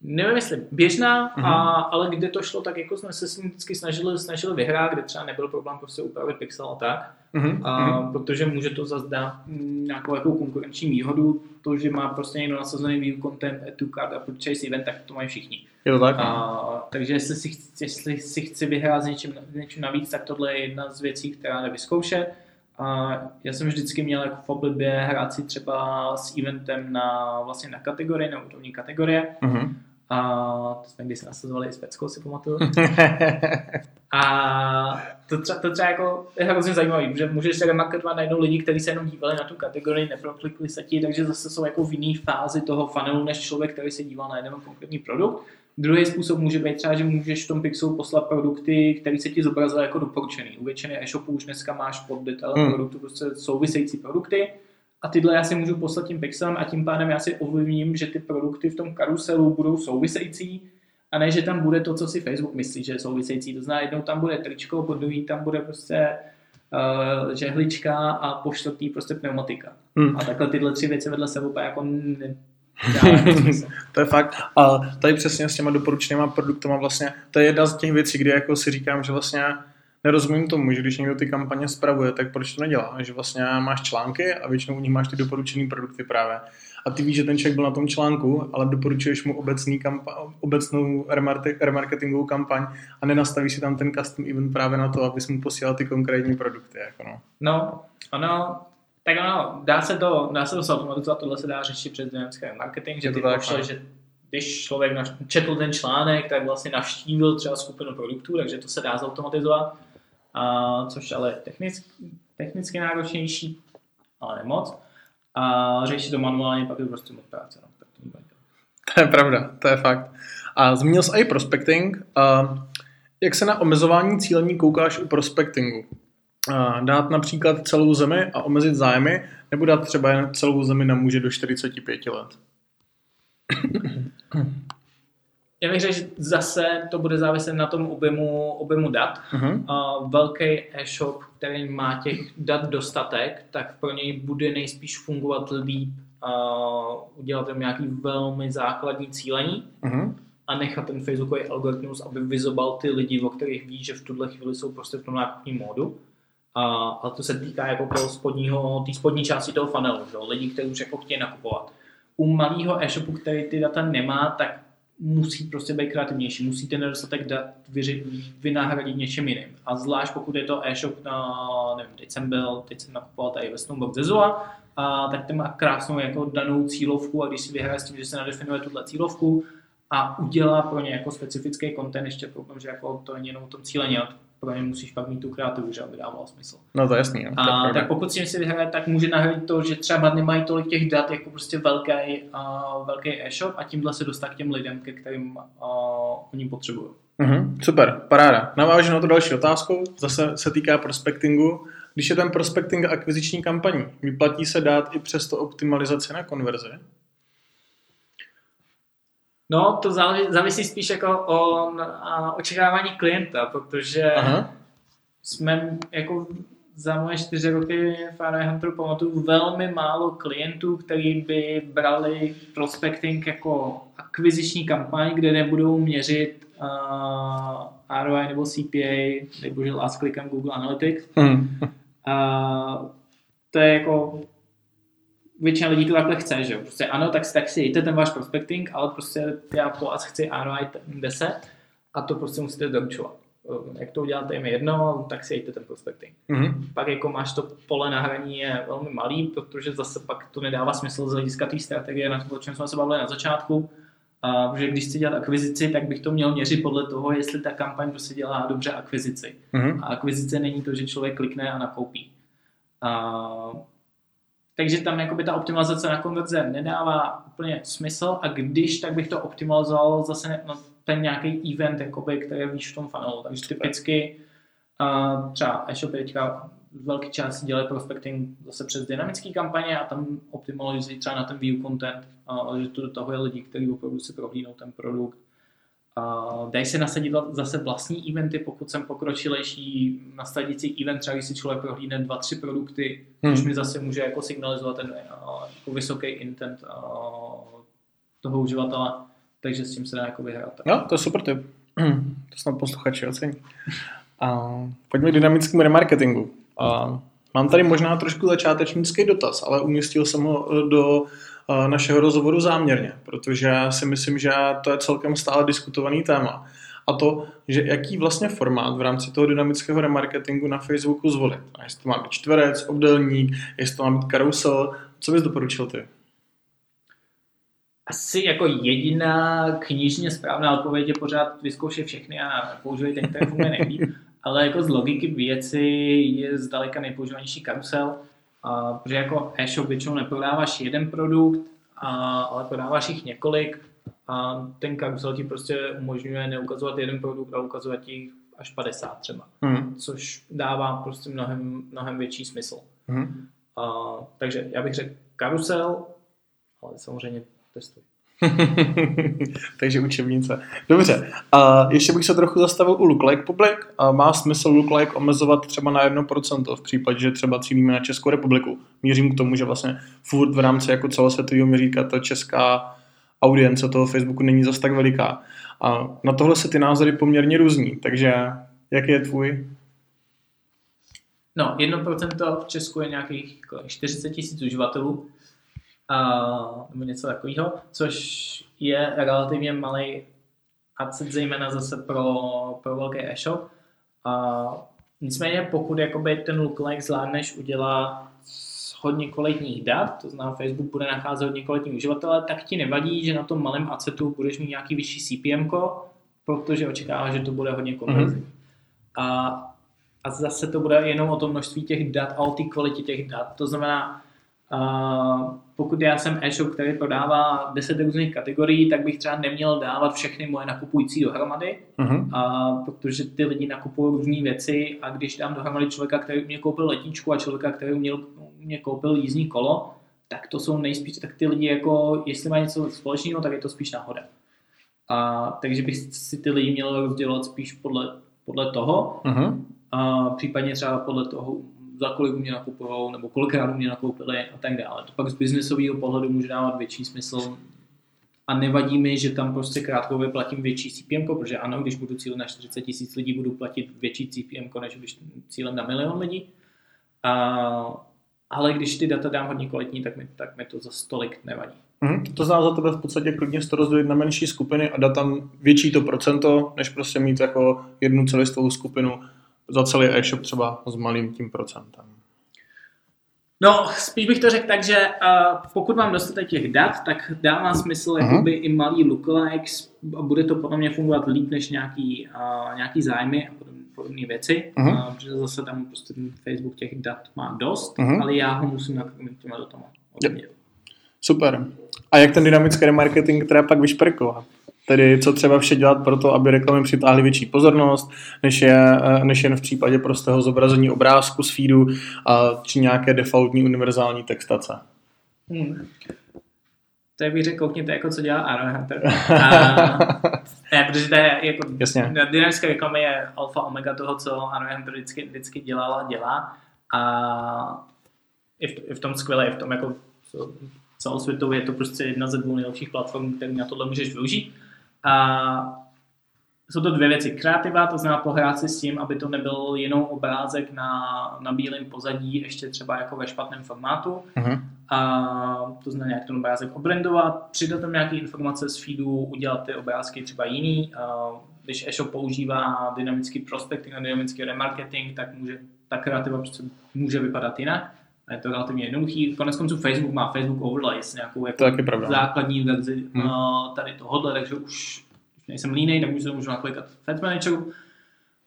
Nevím jestli běžná, uh-huh. a, ale kde to šlo, tak jako jsme se vždycky snažili, snažili vyhrát, kde třeba nebyl problém prostě upravit pixel a tak, uh-huh. a, uh-huh. protože může to zase dát nějakou jako konkurenční výhodu, to, že má prostě někdo nasazený view content, to card a purchase event, tak to mají všichni. Je to tak? A, takže jestli si, jestli si chci vyhrát s něčím, něčím navíc, tak tohle je jedna z věcí, která jde vyzkoušet. A já jsem vždycky měl jako v oblibě hrát si třeba s eventem na, vlastně na kategorii, na úrovni kategorie. Uh-huh. A to jsme když nasazovali i s Peckou, si pamatuju. a to třeba, to třeba jako je hrozně zajímavý, že můžeš remarketovat najednou lidi, kteří se jenom dívali na tu kategorii, neproklikli se ti, takže zase jsou jako v jiné fázi toho funnelu, než člověk, který se díval na jeden konkrétní produkt. Druhý způsob může být třeba, že můžeš v tom pixelu poslat produkty, které se ti zobrazily jako doporučený. U většiny e-shopů už dneska máš pod detailem hmm. produktu prostě související produkty a tyhle já si můžu poslat tím pixelem a tím pádem já si ovlivním, že ty produkty v tom karuselu budou související a ne, že tam bude to, co si Facebook myslí, že je související. To znamená, jednou tam bude tričko, po druhý tam bude prostě uh, žehlička a po čtvrtý prostě pneumatika. Hmm. A takhle tyhle tři věci vedle sebe jako ne, to je fakt. A tady přesně s těma doporučenýma produktama vlastně, to je jedna z těch věcí, kdy jako si říkám, že vlastně nerozumím tomu, že když někdo ty kampaně spravuje, tak proč to nedělá? Že vlastně máš články a většinou u nich máš ty doporučené produkty právě. A ty víš, že ten člověk byl na tom článku, ale doporučuješ mu obecný kampa- obecnou remarketingovou kampaň a nenastavíš si tam ten custom event právě na to, abys mu posílal ty konkrétní produkty. Jako no. no, ono, tak ono, dá se to, dá se to automatizovat, tohle se dá řešit přes dynamický marketing, že ty pošle, no. že když člověk četl ten článek, tak vlastně navštívil třeba skupinu produktů, takže to se dá zautomatizovat, a, což ale technicky, technicky náročnější, ale nemoc. A řešit to manuálně, pak je to prostě moc práce. No, tak to, to je pravda, to je fakt. A zmínil jsi i prospecting. A jak se na omezování cílení koukáš u prospectingu? A dát například celou zemi a omezit zájmy, nebo dát třeba jen celou zemi na muže do 45 let? Já bych řekl, že zase to bude záviset na tom objemu, objemu dat. Uh-huh. Uh, velký e-shop, který má těch dat dostatek, tak pro něj bude nejspíš fungovat líp uh, udělat tam nějaký velmi základní cílení uh-huh. a nechat ten Facebookový algoritmus, aby vyzobal ty lidi, o kterých ví, že v tuhle chvíli jsou prostě v tom nákupním módu. A, a to se týká jako toho spodního, té spodní části toho funnelu, že? lidi, kteří už jako chtějí nakupovat. U malého e-shopu, který ty data nemá, tak musí prostě být kreativnější, musí ten nedostatek dat vyři, vynahradit něčem jiným. A zvlášť pokud je to e-shop na, nevím, teď jsem byl, teď jsem nakupoval tady ve Snowbox ze Zoa, a tak ten má krásnou jako danou cílovku a když si vyhraje s tím, že se nadefinuje tuhle cílovku a udělá pro ně jako specifický content, ještě problém, že jako to není jenom o tom cílení, pro ně musíš pak mít tu kreativu, že aby dávalo smysl. No to je jasný. No. A, tak pokud si si vyhraje, tak může nahradit to, že třeba nemají tolik těch dat jako prostě velký, uh, velký e-shop a tímhle se dostat k těm lidem, ke kterým uh, oni potřebují. Mm-hmm, super, paráda. Navážu na to další otázku, zase se týká prospectingu. Když je ten prospecting a akviziční kampaní, vyplatí se dát i přesto optimalizaci na konverzi? No, to závisí spíš jako o očekávání klienta, protože Aha. jsme jako za moje čtyři roky v Hunteru pamatuju velmi málo klientů, kteří by brali prospecting jako akviziční kampaň, kde nebudou měřit uh, ROI nebo CPA, nebo že last Google Analytics. Hmm. Uh, to je jako většina lidí to takhle chce, že jo. Prostě ano, tak, tak si jděte ten váš prospecting, ale prostě já po vás chci ROI 10 a to prostě musíte doručovat. Jak to uděláte, je mi jedno, tak si jděte ten prospecting. Mm-hmm. Pak jako máš to pole na hraní je velmi malý, protože zase pak to nedává smysl z hlediska té strategie, na o čem jsme se bavili na začátku. A, protože když chci dělat akvizici, tak bych to měl měřit podle toho, jestli ta kampaň prostě dělá dobře akvizici. Mm-hmm. A akvizice není to, že člověk klikne a nakoupí. A, takže tam jakoby ta optimalizace na konverze nedává úplně smysl a když, tak bych to optimalizoval zase na ten nějaký event, jakoby, který víš v tom funnelu. Takže typicky uh, třeba e-shopy teďka velký část dělají prospecting zase přes dynamické kampaně a tam optimalizují třeba na ten view content, uh, že to dotahuje lidi, kteří opravdu si prohlídnou ten produkt Uh, dají se nasadit zase vlastní eventy, pokud jsem pokročilejší nasadící event, třeba když si člověk prohlídne dva, tři produkty, hmm. což mi zase může jako signalizovat ten uh, jako vysoký intent uh, toho uživatele, takže s tím se dá jako vyhrát. No, to je super tip. to snad posluchači ocení. Uh, pojďme k dynamickému remarketingu. Uh, mám tady možná trošku začátečnický dotaz, ale umístil jsem ho do našeho rozhovoru záměrně, protože si myslím, že to je celkem stále diskutovaný téma. A to, že jaký vlastně formát v rámci toho dynamického remarketingu na Facebooku zvolit. A jestli to má být čtverec, obdelník, jestli to má být karusel, co bys doporučil ty? Asi jako jediná knižně správná odpověď je pořád vyzkoušet všechny a použít ten, který funguje nejlíp. Ale jako z logiky věci je zdaleka nejpoužívanější karusel a, protože jako e-shop většinou neprodáváš jeden produkt, a, ale prodáváš jich několik a ten karusel ti prostě umožňuje neukazovat jeden produkt, ale ukazovat ti až 50 třeba. Hmm. Což dává prostě mnohem, mnohem větší smysl. Hmm. A, takže já bych řekl karusel, ale samozřejmě testuj. Takže učebnice. Dobře. A ještě bych se trochu zastavil u Lookalike Public. A má smysl Lookalike omezovat třeba na 1% v případě, že třeba cílíme na Českou republiku. Mířím k tomu, že vlastně furt v rámci jako celosvětového měříka ta česká audience toho Facebooku není zas tak veliká. A na tohle se ty názory poměrně různí. Takže jaký je tvůj? No, 1% v Česku je nějakých 40 tisíc uživatelů, a, nebo něco takového, což je relativně malý adset, zejména zase pro, pro velký e-shop. A, nicméně, pokud jakoby ten lookalike zvládneš udělat hodně kvalitních dat, to znamená Facebook bude nacházet hodně kvalitní uživatele, tak ti nevadí, že na tom malém acetu budeš mít nějaký vyšší CPM, protože očekáváš, že to bude hodně konverzní. Mm-hmm. A, a zase to bude jenom o tom množství těch dat a o té kvalitě těch dat. To znamená, Uh, pokud já jsem e-shop, který prodává 10 různých kategorií, tak bych třeba neměl dávat všechny moje nakupující dohromady, uh-huh. uh, protože ty lidi nakupují různé věci a když dám dohromady člověka, který mě koupil letičku a člověka, který mě, mě koupil jízdní kolo, tak to jsou nejspíš, tak ty lidi jako, jestli mají něco společného, tak je to spíš náhoda. A, takže bych si ty lidi měl rozdělovat spíš podle, podle toho, uh-huh. a případně třeba podle toho, za kolik mě nakupovou, nebo kolikrát mě nakoupili a tak dále. To pak z biznesového pohledu může dávat větší smysl a nevadí mi, že tam prostě krátkově platím větší CPM, protože ano, když budu cílit na 40 tisíc lidí, budu platit větší CPM, než když cílem na milion lidí. A, ale když ty data dám hodně kvalitní, tak mi, tak mi to za stolik nevadí. Mm, to znamená za tebe v podstatě klidně to rozdělit na menší skupiny a dát tam větší to procento, než prostě mít jako jednu celistvou skupinu za celý e-shop třeba s malým tím procentem. No, spíš bych to řekl tak, že uh, pokud mám dostatek těch dat, tak dává smysl uh-huh. jakoby i malý lookalikes a bude to podle mě fungovat líp než nějaký, uh, nějaký zájmy a podobné věci, uh-huh. uh, protože zase tam prostě Facebook těch dat má dost, uh-huh. ale já ho musím nakrmit těma datama. Yep. Super. A jak ten dynamický remarketing teda pak vyšperkovat? Tedy co třeba vše dělat pro to, aby reklamy přitáhly větší pozornost, než, je, eh, než jen v případě prostého zobrazení obrázku z feedu a, či nějaké defaultní univerzální textace. Hmm. To je bych řekl, koukněte, jako co dělá Aaron Hunter. A, ne, protože to je jako, Jasně. dynamické reklamy je alfa omega toho, co Aaron Hunter vždycky, vždycky dělal a dělá. A i v, i v tom skvěle, i v tom jako celosvětově je to prostě jedna ze dvou nejlepších platform, které na tohle můžeš využít. A jsou to dvě věci. Kreativa, to znamená pohrát si s tím, aby to nebyl jenom obrázek na, na bílém pozadí, ještě třeba jako ve špatném formátu. Uh-huh. A to znamená nějak ten obrázek obrendovat, přidat tam nějaké informace z feedu, udělat ty obrázky třeba jiný. A když e-shop používá dynamický prospecting a dynamický remarketing, tak může ta kreativa prostě může vypadat jinak. A je to relativně jednoduchý. Konec konců Facebook má Facebook Overlays, nějakou jako základní verzi hmm. tady tohohle, takže už nejsem línej, tak můžu, můžu naklikat Fed Manageru.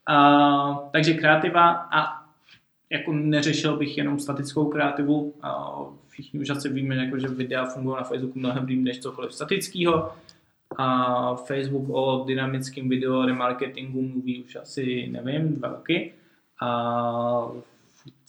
A, takže kreativa a jako neřešil bych jenom statickou kreativu. A všichni už asi víme, jako, že videa fungují na Facebooku mnohem líp než cokoliv statického. A Facebook o dynamickém video remarketingu mluví už asi, nevím, dva roky. A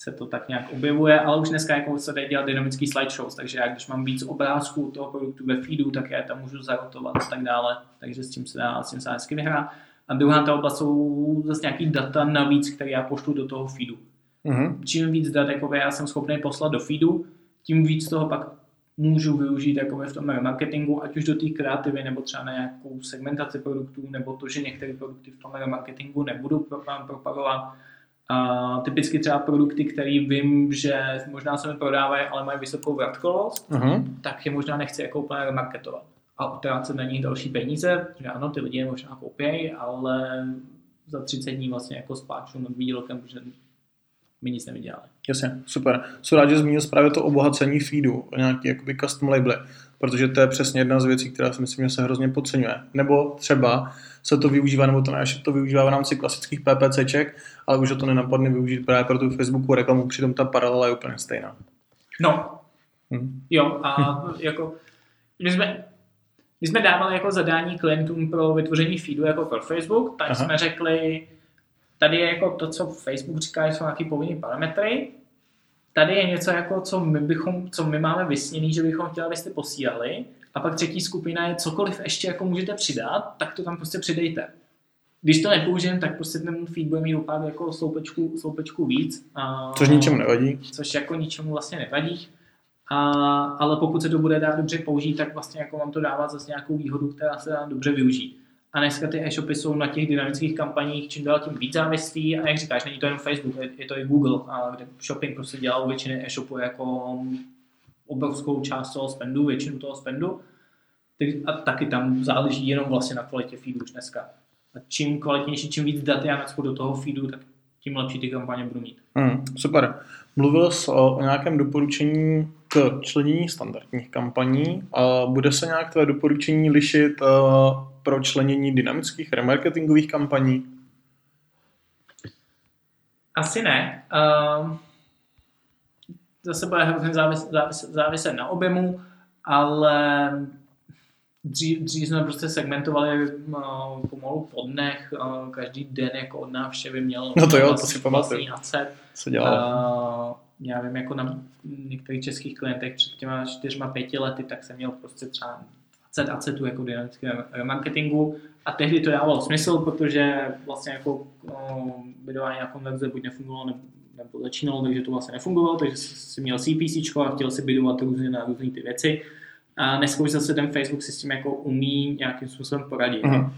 se to tak nějak objevuje, ale už dneska jako se dají dělat dynamický slideshows, takže já když mám víc obrázků toho produktu ve feedu, tak já tam můžu zarotovat a tak dále, takže s tím se dá, s tím se dá hezky vyhrát. A druhá ta oblast jsou zase nějaký data navíc, které já pošlu do toho feedu. Mm-hmm. Čím víc dat jako já jsem schopný poslat do feedu, tím víc toho pak můžu využít jako v tom marketingu, ať už do té kreativy, nebo třeba na nějakou segmentaci produktů, nebo to, že některé produkty v tom marketingu nebudu propagovat a typicky třeba produkty, které vím, že možná se mi prodávají, ale mají vysokou vratkovost, uh-huh. tak je možná nechci jako úplně remarketovat a utrácet na nich další peníze, že ano, ty lidi je možná koupějí, ale za 30 dní vlastně jako spáču nad výdělkem, protože mi nic nevydělali. Jasně, super. Jsou rád, že zmínil právě to obohacení feedu, nějaký jakoby custom labely, protože to je přesně jedna z věcí, která si myslím, že se hrozně podceňuje. Nebo třeba se to využívá, nebo to ne, to využívá v rámci klasických PPCček, ale už to nenapadne využít právě pro tu Facebooku reklamu, přitom ta paralela je úplně stejná. No, hmm. jo, a jako my jsme, my jsme dávali jako zadání klientům pro vytvoření feedu jako pro Facebook, tak Aha. jsme řekli, tady je jako to, co Facebook říká, že jsou nějaké povinné parametry, tady je něco jako, co my, bychom, co my máme vysněný, že bychom chtěli, abyste posílali, a pak třetí skupina je cokoliv ještě jako můžete přidat, tak to tam prostě přidejte. Když to nepoužijem, tak prostě ten feed bude mít opravdu jako sloupečku, sloupečku víc. A, což ničemu nevadí. Což jako ničemu vlastně nevadí. A, ale pokud se to bude dát dobře použít, tak vlastně jako vám to dává zase nějakou výhodu, která se dá dobře využít. A dneska ty e-shopy jsou na těch dynamických kampaních čím dál tím víc závislí a jak říkáš, není to jen Facebook, je, to i Google, a kde shopping prostě dělal většiny e-shopů jako obrovskou část toho spendu, většinu toho spendu. A taky tam záleží jenom vlastně na kvalitě feedu už dneska. A čím kvalitnější, čím víc dat já do toho feedu, tak tím lepší ty kampaně budu mít. Hmm, super. Mluvil jsi o, o nějakém doporučení k členění standardních kampaní. A bude se nějak tvé doporučení lišit uh, pro členění dynamických remarketingových kampaní? Asi ne. Uh, zase bude hrozně závis, závis, záviset na objemu, ale dřív, dřív jsme prostě segmentovali uh, pomalu po dnech, uh, každý den jako od návštěvy měl no to jo, to si pamatuju. Co dělal? Uh, já vím, jako na některých českých klientech před těma čtyřma, pěti lety, tak jsem měl prostě třeba 20 acetů jako dynamického marketingu a tehdy to dávalo smysl, protože vlastně jako uh, vydávání na konverze buď nefungovalo, nebo, nebo začínalo, takže to vlastně nefungovalo, takže si měl CPC a chtěl si bydovat různě na různé ty věci a dneska už zase ten Facebook si s tím jako umí nějakým způsobem poradit. Mm.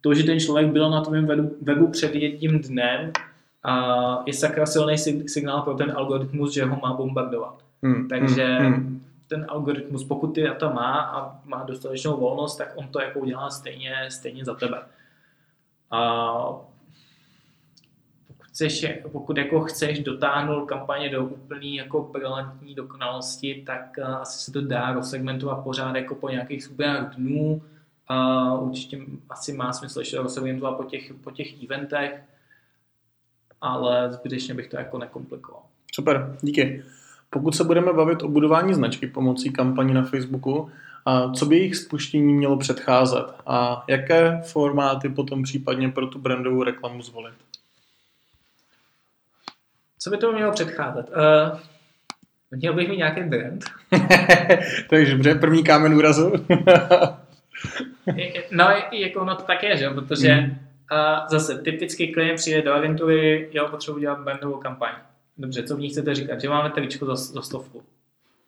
To, že ten člověk byl na tom webu, webu před jedním dnem, a je sakra silný signál pro ten algoritmus, že ho má bombardovat. Mm. Takže mm. ten algoritmus, pokud ty data má a má dostatečnou volnost, tak on to jako udělá stejně, stejně za tebe. A chceš, pokud jako chceš dotáhnout kampaně do úplný jako brilantní dokonalosti, tak uh, asi se to dá rozsegmentovat pořád jako po nějakých skupinách dnů. Uh, určitě asi má smysl ještě rozsegmentovat po těch, po těch eventech, ale zbytečně bych to jako nekomplikoval. Super, díky. Pokud se budeme bavit o budování značky pomocí kampaní na Facebooku, a co by jejich spuštění mělo předcházet a jaké formáty potom případně pro tu brandovou reklamu zvolit? Co by to mělo předcházet? Uh, měl bych mít nějaký brand. Takže dobře, první kámen úrazu. no, jako ono to tak je, že? protože mm. Uh, zase typický klient přijde do agentury, jo, potřebuji dělat brandovou kampaň. Dobře, co v ní chcete říkat? Že máme tričko za, za stovku.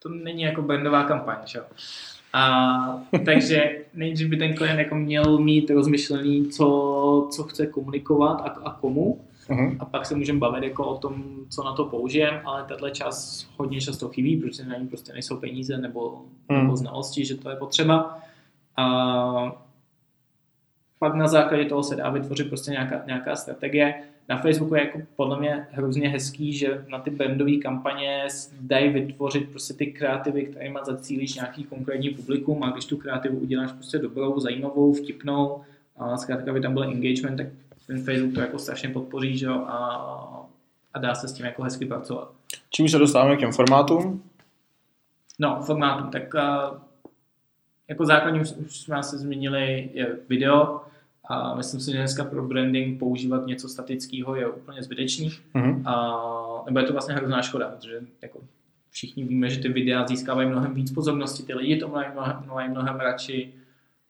To není jako brandová kampaň, že? A, takže nejdřív by ten klient jako měl mít rozmyšlený, co, co chce komunikovat a, a komu. Uh-huh. A pak se můžeme bavit jako o tom, co na to použijeme, ale tenhle čas hodně často chybí, protože na ní prostě nejsou peníze nebo, nebo znalosti, že to je potřeba. A pak na základě toho se dá vytvořit prostě nějaká, nějaká strategie. Na Facebooku je jako podle mě hrozně hezký, že na ty brandové kampaně dají vytvořit prostě ty kreativy, které má zacílíš nějaký konkrétní publikum a když tu kreativu uděláš prostě dobrou, zajímavou, vtipnou, a zkrátka by tam byl engagement, tak ten Facebook to jako strašně podpoří, že jo, a, a dá se s tím jako hezky pracovat. Čím se dostáváme k těm formátům? No, formátům, tak uh, jako základní už, už jsme se zmínili je video a myslím si, že dneska pro branding používat něco statického je úplně zbytečný mm-hmm. a, nebo je to vlastně hrozná škoda, protože jako všichni víme, že ty videa získávají mnohem víc pozornosti, ty lidi to mají mnohem, mnohem, mnohem radši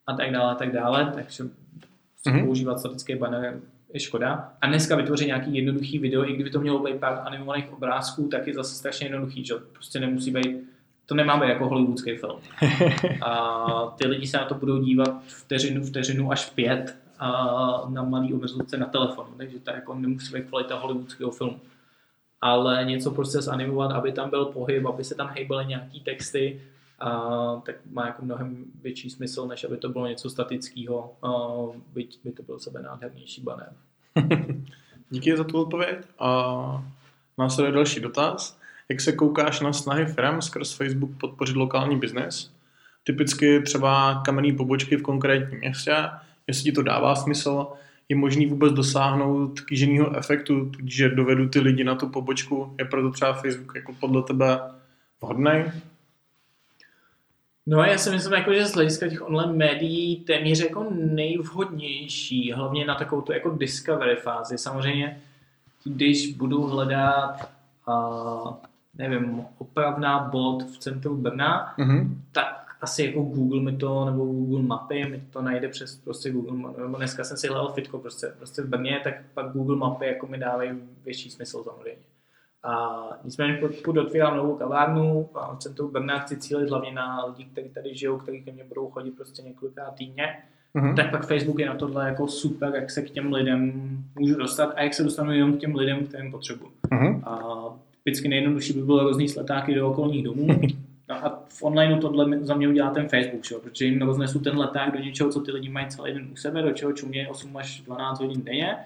a tak dále, a tak dále, takže mm-hmm. používat statický banner je škoda. A dneska vytvořit nějaký jednoduchý video, i kdyby to mělo být pár animovaných obrázků, tak je zase strašně jednoduchý, že prostě nemusí být, to nemáme jako hollywoodský film. A ty lidi se na to budou dívat vteřinu, vteřinu až pět a na malý obrazovce na telefonu, takže to jako nemusí být kvalita hollywoodského filmu. Ale něco prostě zanimovat, aby tam byl pohyb, aby se tam hejbaly nějaký texty, a, tak má jako mnohem větší smysl, než aby to bylo něco statického, byť by to byl sebe nádhernější banner. Díky za tu odpověď. A následuje další dotaz. Jak se koukáš na snahy firm skrz Facebook podpořit lokální biznes? Typicky třeba kamenné pobočky v konkrétním městě, jestli ti to dává smysl, je možný vůbec dosáhnout kýženého efektu, že dovedu ty lidi na tu pobočku, je proto třeba Facebook jako podle tebe vhodný? No já si myslím, jako, že z hlediska těch online médií téměř jako nejvhodnější, hlavně na takovou tu jako discovery fázi. Samozřejmě, když budu hledat, uh, nevím, opravná bod v centru Brna, mm-hmm. tak asi jako Google mi to, nebo Google mapy mi to najde přes prostě Google, nebo dneska jsem si hledal fitko prostě, prostě v Brně, tak pak Google mapy jako mi dávají větší smysl samozřejmě. A nicméně pokud otvírám novou kavárnu v centru Brna, chci cílit hlavně na lidi, kteří tady žijou, kteří ke mně budou chodit prostě několikrát týdně, mm-hmm. tak pak Facebook je na tohle jako super, jak se k těm lidem můžu dostat a jak se dostanu jenom k těm lidem, kterým potřebuji. Mm-hmm. A vždycky nejjednodušší by bylo různý sletáky do okolních domů. No a v onlineu tohle za mě udělá ten Facebook, čo? protože jim roznesu ten leták do něčeho, co ty lidi mají celý den u sebe, do čeho čumě 8 až 12 hodin denně.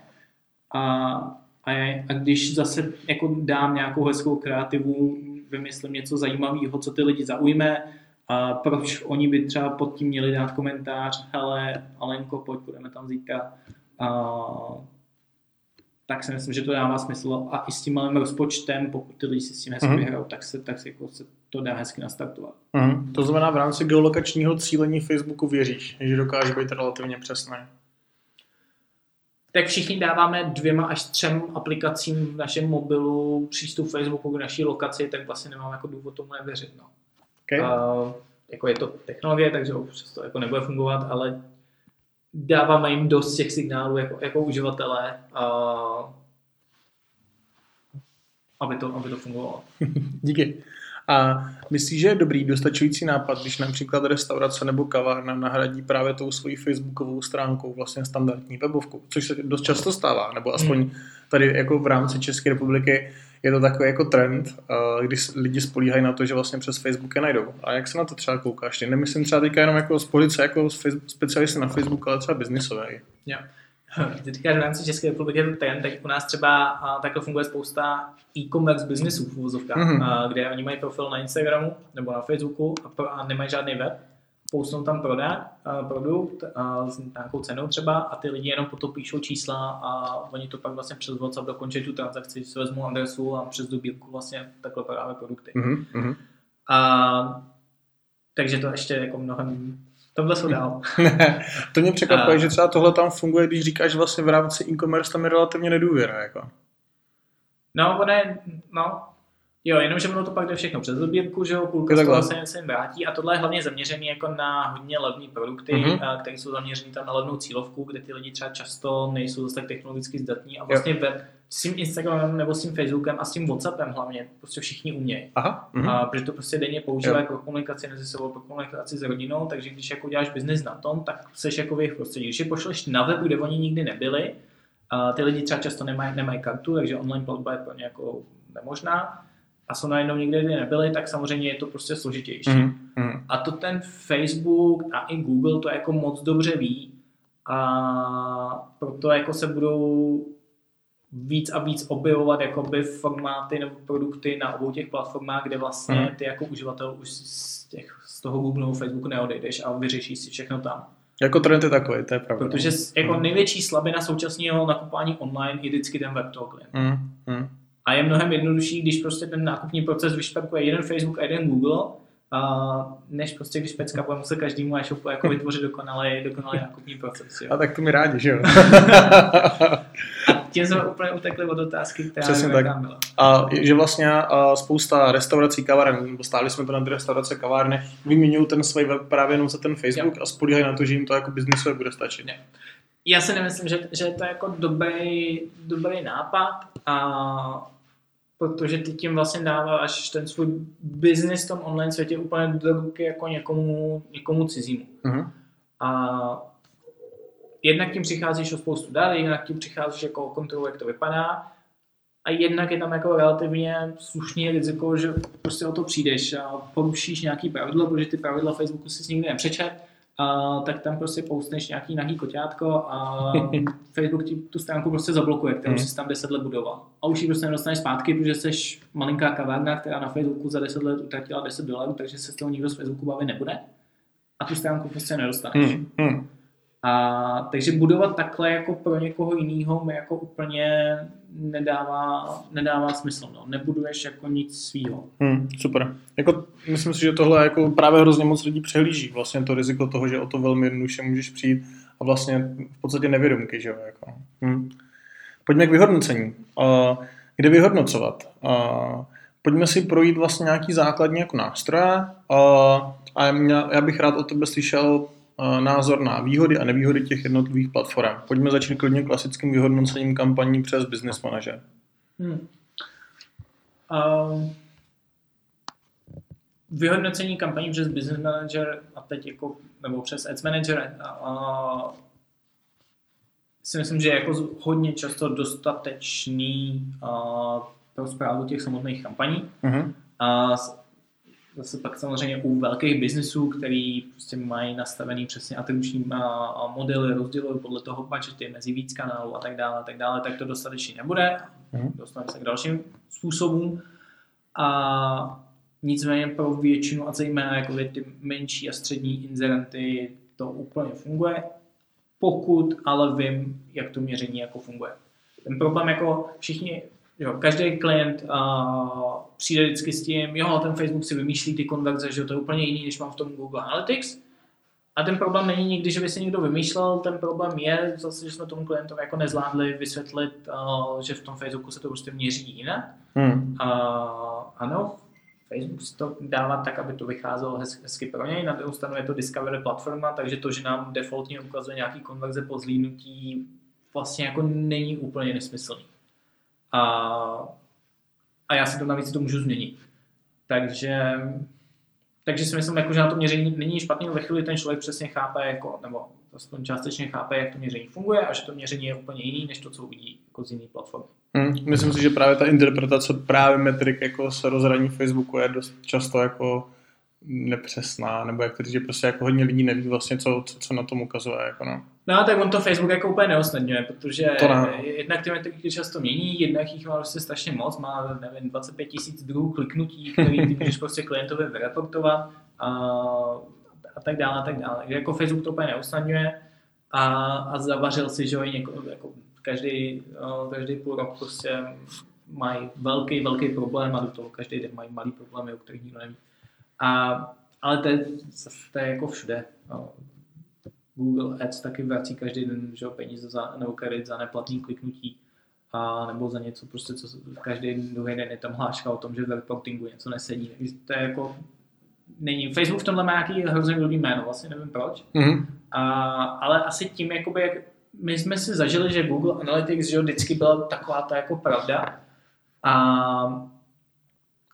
A, a, a když zase jako dám nějakou hezkou kreativu, vymyslím něco zajímavého, co ty lidi zaujme, a proč oni by třeba pod tím měli dát komentář, hele, Alenko, pojď, budeme tam zítra. A, tak si myslím, že to dává smysl a i s tím malým rozpočtem, pokud ty lidi si s tím hezky mm. vyhrajou, tak se, tak se, jako se to dá hezky nastartovat. Mm. To znamená, v rámci geolokačního cílení Facebooku věříš, že dokáže být relativně přesný? Tak všichni dáváme dvěma až třem aplikacím v našem mobilu přístup Facebooku k naší lokaci, tak vlastně nemám jako důvod tomu nevěřit. No. Okay. Uh, jako je to technologie, takže občas to jako nebude fungovat, ale dáváme jim dost těch signálů jako, jako uživatelé, uh, aby, to, aby to fungovalo. Díky. A myslíš, že je dobrý, dostačující nápad, když například restaurace nebo kavárna nahradí právě tou svojí facebookovou stránkou vlastně standardní webovku, což se dost často stává, nebo aspoň hmm. tady jako v rámci České republiky je to takový jako trend, když lidi spolíhají na to, že vlastně přes Facebook je najdou. A jak se na to třeba koukáš? Nemyslím třeba teďka jenom jako z police, jako specialisty na Facebook, ale třeba biznisové. Yeah. Ty říkáš v rámci České republiky je to trend, tak u nás třeba takhle funguje spousta e-commerce biznesů v uvozovkách, mm-hmm. kde oni mají profil na Instagramu nebo na Facebooku a, a nemají žádný web, pousnou tam prodat uh, produkt uh, s nějakou cenou třeba a ty lidi jenom potom píšou čísla a oni to pak vlastně přes WhatsApp dokončí tu transakci, si vezmou adresu a přes dobírku vlastně takhle prodávají produkty. Mm-hmm. A, takže to ještě jako mnohem Tohle jsou dál. to mě překvapuje, a... že třeba tohle tam funguje, když říkáš vlastně v rámci e-commerce tam je relativně nedůvěra. Jako. No, ono je, no, Jo, jenomže ono to pak jde všechno přes dobírku, že jo, půlka z toho se, jim vrátí a tohle je hlavně zaměřený jako na hodně levné produkty, mm-hmm. které jsou zaměřený tam na levnou cílovku, kde ty lidi třeba často nejsou zase tak technologicky zdatní a vlastně web s tím Instagramem nebo s tím Facebookem a s tím Whatsappem hlavně prostě všichni umějí. Aha. Mm-hmm. A, protože to prostě denně používají pro komunikaci mezi sebou, pro komunikaci s rodinou, takže když jako děláš biznis na tom, tak seš jako v jejich prostředí. Když je pošleš na web, kde oni nikdy nebyli, a ty lidi třeba často nemají, nemají kartu, takže online platba je pro ně jako nemožná, a jsou najednou někde, kde nebyli, tak samozřejmě je to prostě složitější. Mm, A to ten Facebook a i Google to jako moc dobře ví a proto jako se budou víc a víc objevovat jakoby formáty nebo produkty na obou těch platformách, kde vlastně mm. ty jako uživatel už z, těch, z toho Google nebo Facebooku neodejdeš a vyřešíš si všechno tam. Jako trend je takový, to je pravda. Protože jako mm. největší slabina současného nakupování online je vždycky ten web toho klienta. Mm. Mm. A je mnohem jednodušší, když prostě ten nákupní proces vyšperkuje jeden Facebook a jeden Google, a než prostě, když pecka bude muset každému e-shopu jako vytvořit dokonalý, dokonalý nákupní proces. Jo. A tak to mi rádi, že jo? a tím jsme úplně utekli od otázky, která Přesně tak. byla. A že vlastně a spousta restaurací, kaváren, nebo stáli jsme to na restaurace, kavárny, vyměňují ten svůj web právě jenom za ten Facebook jo. a spolíhají na to, že jim to jako biznisové bude stačit. Ne. Já si nemyslím, že, že to je jako dobrý, dobrý nápad a protože ty tím vlastně dáváš ten svůj biznis v tom online světě úplně do ruky jako někomu, někomu cizímu. Uh-huh. A jednak tím přicházíš o spoustu dat, jednak tím přicházíš jako o kontrolu, jak to vypadá a jednak je tam jako relativně slušný riziko, že prostě o to přijdeš a porušíš nějaký pravidlo, protože ty pravidla Facebooku si nikdy nepřečet a, tak tam prostě postneš nějaký nahý koťátko a Facebook ti tu stránku prostě zablokuje, kterou mm. jsi tam 10 let budoval. A už ji prostě nedostaneš zpátky, protože jsi malinká kavárna, která na Facebooku za 10 let utratila 10 dolarů, takže se s toho nikdo z Facebooku bavit nebude. A tu stránku prostě nedostaneš. Mm. Mm. A, takže budovat takhle jako pro někoho jiného mi jako úplně nedává, nedává smysl. No. Nebuduješ jako nic svýho. Hmm, super. Jako, myslím si, že tohle jako právě hrozně moc lidí přehlíží. Vlastně to riziko toho, že o to velmi jednoduše můžeš přijít a vlastně v podstatě nevědomky. Že? Jako. Hmm. Pojďme k vyhodnocení. Uh, kde vyhodnocovat? Uh, pojďme si projít vlastně nějaký základní jako nástroje uh, a já bych rád o tebe slyšel názor na výhody a nevýhody těch jednotlivých platform. Pojďme začít klidně klasickým vyhodnocením kampaní přes Business Manager. Hmm. Um, vyhodnocení kampaní přes Business Manager a teď jako, nebo přes Ads Manager a si myslím, že je jako hodně často dostatečný a, pro zprávu těch samotných kampaní. Mm-hmm. A zase pak samozřejmě u velkých biznesů, který prostě mají nastavený přesně atribuční modely, rozdělují podle toho budgety mezi víc kanálů a tak dále, a tak dále, tak to dostatečný nebude. Mm-hmm. Dostaneme se k dalším způsobům. A nicméně pro většinu a zejména jako ty menší a střední inzerenty to úplně funguje, pokud ale vím, jak to měření jako funguje. Ten problém jako všichni Jo, každý klient uh, přijde vždycky s tím, jo, ten Facebook si vymýšlí ty konverze, že to je úplně jiný, než mám v tom Google Analytics. A ten problém není nikdy, že by si někdo vymýšlel, ten problém je zase, že jsme tomu klientovi jako nezvládli vysvětlit, uh, že v tom Facebooku se to prostě měří jinak. Hmm. Uh, ano, Facebook si to dává tak, aby to vycházelo hezky pro něj, na druhou stranu je to Discovery platforma, takže to, že nám defaultně ukazuje nějaký konverze po zlínutí, vlastně jako není úplně nesmyslný. A, a já si to navíc to můžu změnit. Takže, takže si myslím, jako, že na to měření není špatný, ve chvíli ten člověk přesně chápe, jako, nebo aspoň částečně chápe, jak to měření funguje a že to měření je úplně jiný, než to, co uvidí jako z jiný platformy. Hmm, myslím si, že právě ta interpretace právě metrik jako se rozhraní Facebooku je dost často jako nepřesná, nebo jak to říct, že prostě jako hodně lidí neví vlastně, co, co, co na tom ukazuje. Jako no. no, tak on to Facebook jako úplně neosnadňuje, protože to ne. jednak ty metriky často mění, jednak jich má prostě strašně moc, má, nevím, 25 tisíc druhů kliknutí, který ty můžeš prostě klientovi vyreportovat a, a tak dále, a tak dále. Takže jako Facebook to úplně neusnadňuje a, a zavařil si, že něko, jako každý, každý půl rok prostě mají velký, velký problém a do toho každý den mají malý problémy, o kterých nikdo neví. A, ale to je, to je jako všude. No. Google Ads taky vrací každý den že peníze za, nebo kredit za neplatný kliknutí a nebo za něco, prostě, co každý druhý den je tam hláška o tom, že v reportingu něco nesedí. To je jako, není. Facebook v tomhle má nějaký hrozně dobrý jméno, vlastně nevím proč. Mm-hmm. A, ale asi tím, jakoby, jak my jsme si zažili, že Google Analytics že vždycky byla taková ta jako pravda. A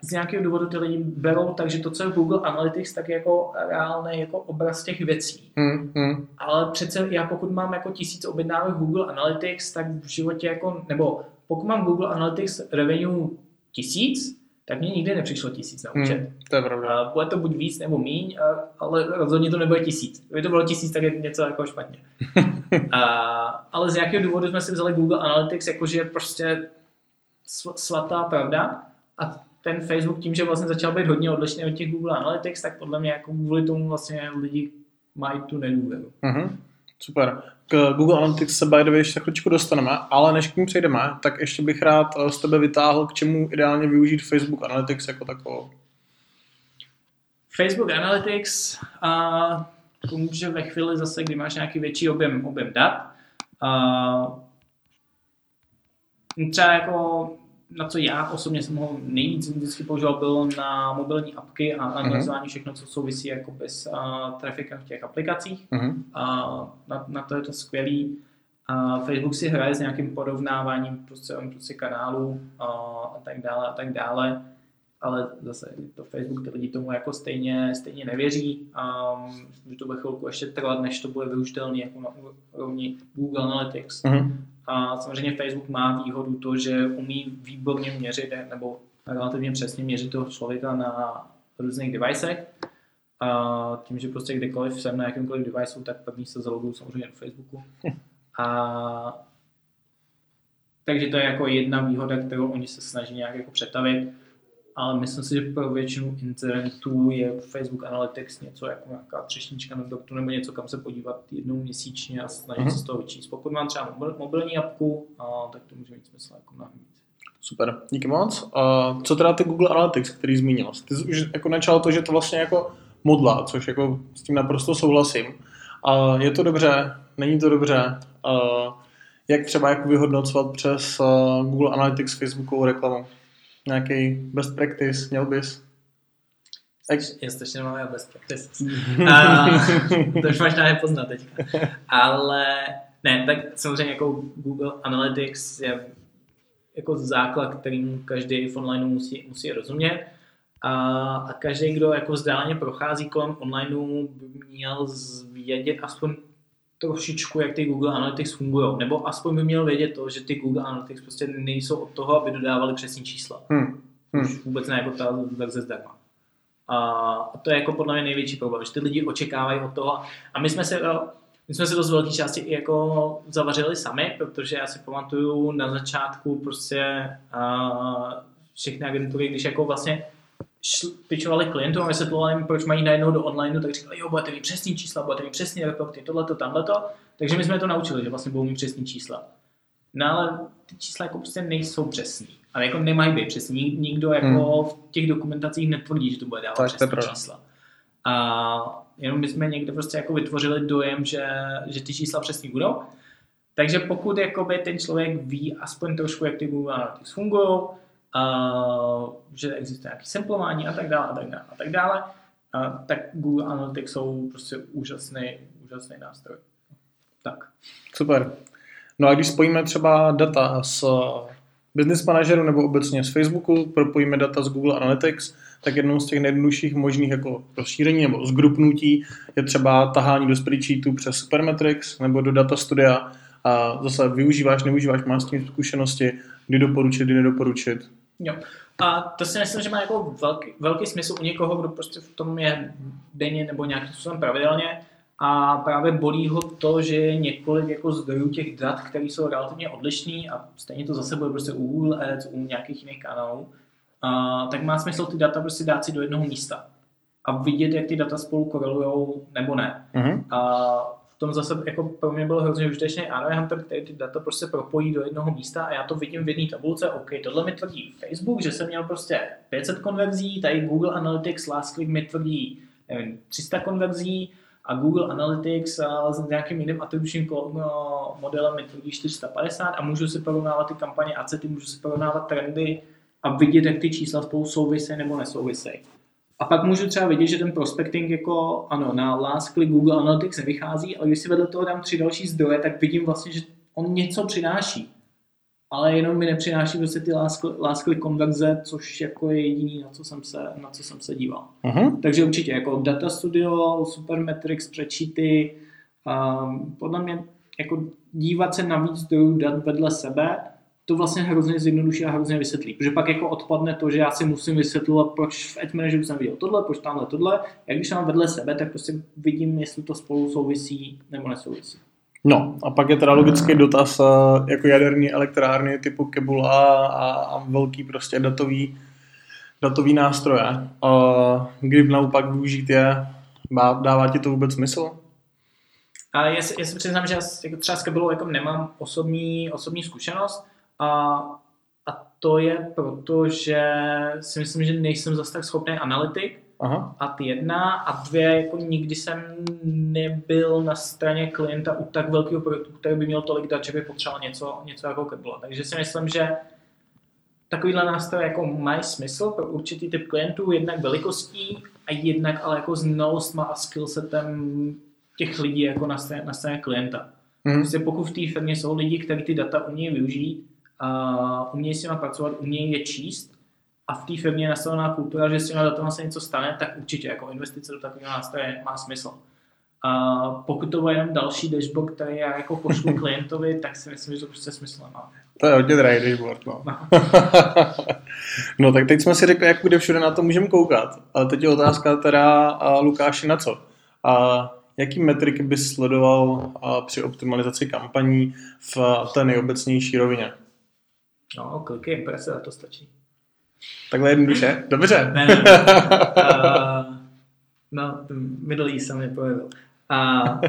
z nějakého důvodu ty lidi berou, takže to, co je Google Analytics, tak je jako reálný jako obraz těch věcí. Hmm, hmm. Ale přece já pokud mám jako tisíc objednávek Google Analytics, tak v životě jako, nebo pokud mám Google Analytics revenue tisíc, tak mě nikdy nepřišlo tisíc na účet. Hmm, to je pravda. Bude to buď víc nebo míň, ale rozhodně to nebude tisíc. Kdyby to bylo tisíc, tak je něco jako špatně. a, ale z nějakého důvodu jsme si vzali Google Analytics, jakože prostě svatá pravda a ten Facebook tím, že vlastně začal být hodně odlišný od těch Google Analytics, tak podle mě jako kvůli tomu vlastně lidi mají tu nedůvěru. Mm-hmm. Super. K Google Analytics se by the way ještě chvíličku dostaneme, ale než k ní přejdeme, tak ještě bych rád eh, z tebe vytáhl, k čemu ideálně využít Facebook Analytics jako takovou. Facebook Analytics a to může ve chvíli zase, kdy máš nějaký větší objem, objem dat. A, třeba jako na co já osobně jsem ho nejvíc vždycky používal, bylo na mobilní apky a analyzování mm-hmm. všechno, co souvisí jako bez uh, trafikem v těch aplikacích. Mm-hmm. Uh, na, na to je to skvělý. Uh, Facebook si hraje s nějakým porovnáváním prostě, prostě kanálů uh, a tak dále a tak dále. Ale zase to Facebook, ty lidi tomu jako stejně, stejně nevěří. Um, že to bude chvilku ještě trvat, než to bude využitelné jako na úrovni Google Analytics. Mm-hmm. A samozřejmě Facebook má výhodu to, že umí výborně měřit, nebo relativně přesně měřit toho člověka na různých devicech. A tím, že prostě kdekoliv jsem na jakémkoliv deviceu, tak první se zaloguju samozřejmě do Facebooku. A takže to je jako jedna výhoda, kterou oni se snaží nějak jako přetavit ale myslím si, že pro většinu incidentů je Facebook Analytics něco jako nějaká třešnička na dortu nebo něco, kam se podívat jednou měsíčně a snažit mm-hmm. se z toho vyčíst. Pokud mám třeba mobil, mobilní apku, a, tak to může mít smysl jako mnohem víc. Super, díky moc. Uh, co teda ty Google Analytics, který zmínil? Ty jsi už jako načal to, že to vlastně jako modla, což jako s tím naprosto souhlasím. Uh, je to dobře, není to dobře. Uh, jak třeba jako vyhodnocovat přes Google Analytics Facebookovou reklamu? Nějaký best practice, měl bys? Je strašně malý best practice. A, to už možná nepoznat teďka. Ale ne, tak samozřejmě jako Google Analytics je jako základ, kterým každý v online musí, musí rozumět. A, a každý, kdo jako vzdáleně prochází kolem onlineu, by měl vědět aspoň trošičku, jak ty Google Analytics fungují. Nebo aspoň by měl vědět to, že ty Google Analytics prostě nejsou od toho, aby dodávali přesní čísla. Hmm. Hmm. Už vůbec ne jako ta verze zdarma. A to je jako podle mě největší problém, že ty lidi očekávají od toho. A my jsme se, my jsme se to z velké části i jako zavařili sami, protože já si pamatuju na začátku prostě uh, všechny agentury, když jako vlastně pičovali klientům a vysvětlovali jim, proč mají najednou do online, tak říkali, jo, budete mít přesný čísla, budete mít přesný reporty, tohleto, tamhleto. Takže my jsme to naučili, že vlastně budou mít přesný čísla. No ale ty čísla jako prostě nejsou přesný. Ale jako nemají být přesný. Nikdo jako hmm. v těch dokumentacích netvrdí, že to bude dávat tak to čísla. A jenom my jsme někde prostě jako vytvořili dojem, že, že ty čísla přesný budou. Takže pokud jakoby ten člověk ví aspoň trošku, jak ty Google Analytics fungují, uh, že existuje nějaké samplování a tak dále a tak dále a tak dále, uh, tak Google Analytics jsou prostě úžasný, úžasný nástroj. Tak. Super. No a když spojíme třeba data z Business Manageru nebo obecně z Facebooku, propojíme data z Google Analytics, tak jednou z těch nejjednodušších možných jako rozšíření nebo zgrupnutí je třeba tahání do spreadsheetu přes Supermetrics nebo do Data Studia a zase využíváš, nevyužíváš, máš s tím zkušenosti, kdy doporučit, kdy nedoporučit. Jo. A to si myslím, že má jako velký, velký smysl u někoho, kdo prostě v tom je denně nebo nějakým způsobem pravidelně a právě bolí ho to, že je několik jako zdrojů těch dat, které jsou relativně odlišný a stejně to zase bude prostě u Google Ads, u nějakých jiných kanálů, a, tak má smysl ty data prostě dát si do jednoho místa a vidět, jak ty data spolu korelují nebo ne. Mm-hmm. A tom zase jako pro mě bylo hrozně užitečný AI Hunter, který ty data prostě propojí do jednoho místa a já to vidím v jedné tabulce, OK, tohle mi tvrdí Facebook, že jsem měl prostě 500 konverzí, tady Google Analytics last click mi tvrdí nevím, 300 konverzí a Google Analytics a s nějakým jiným atribučním no, modelem mi tvrdí 450 a můžu si porovnávat ty kampaně ACETy, můžu si porovnávat trendy a vidět, jak ty čísla spolu souvisejí nebo nesouvisejí. A pak můžu třeba vidět, že ten prospecting jako, ano, na last click Google Analytics nevychází, ale když si vedle toho dám tři další zdroje, tak vidím vlastně, že on něco přináší. Ale jenom mi nepřináší prostě ty last, last click konverze, což jako je jediný, na co jsem se, na co jsem se díval. Uh-huh. Takže určitě jako Data Studio, Supermetrics, přečíty, um, podle mě jako dívat se na víc zdrojů dat vedle sebe, to vlastně hrozně zjednoduší a hrozně vysvětlí. Protože pak jako odpadne to, že já si musím vysvětlovat, proč v Ad Manageru jsem viděl tohle, proč tamhle tohle. Jak když mám vedle sebe, tak prostě vidím, jestli to spolu souvisí nebo nesouvisí. No a pak je teda logický dotaz eh, jako jaderní elektrárny typu Kebula a, a velký prostě datový, datový nástroje. A kdy naopak využít je, dává ti to vůbec smysl? A já, si, já si přiznám, že já jako třeba s Kebulou jako nemám osobní, osobní zkušenost, a, a to je proto, že si myslím, že nejsem zase tak schopný analytik, Aha. a ty jedna, a dvě, jako nikdy jsem nebyl na straně klienta u tak velkého projektu, který by měl tolik dat, že by potřeboval něco, něco jako Kebla. Takže si myslím, že takovýhle nástroje jako mají smysl pro určitý typ klientů, jednak velikostí a jednak ale jako znalostma a skillsetem těch lidí jako na straně, na straně klienta. Hmm. Prostě pokud v té firmě jsou lidi, kteří ty data umějí využít, uh, umějí s nimi pracovat, umějí je číst a v té firmě je nastavená kultura, že s těma datama se něco stane, tak určitě jako investice do takového nástroje má smysl. A pokud to bude jenom další dashboard, který já jako pošlu klientovi, tak si myslím, že to prostě smysl nemá. To je hodně drahý dashboard, no. no. no tak teď jsme si řekli, jak kde všude na to můžeme koukat. Ale teď je otázka teda, a Lukáši, na co? A jaký metriky bys sledoval při optimalizaci kampaní v té nejobecnější rovině? No, kliky imprese a to stačí. Takhle jednoduše? Dobře. ne, ne, ne. Uh, no, Middle East jsem neprojevil. Uh,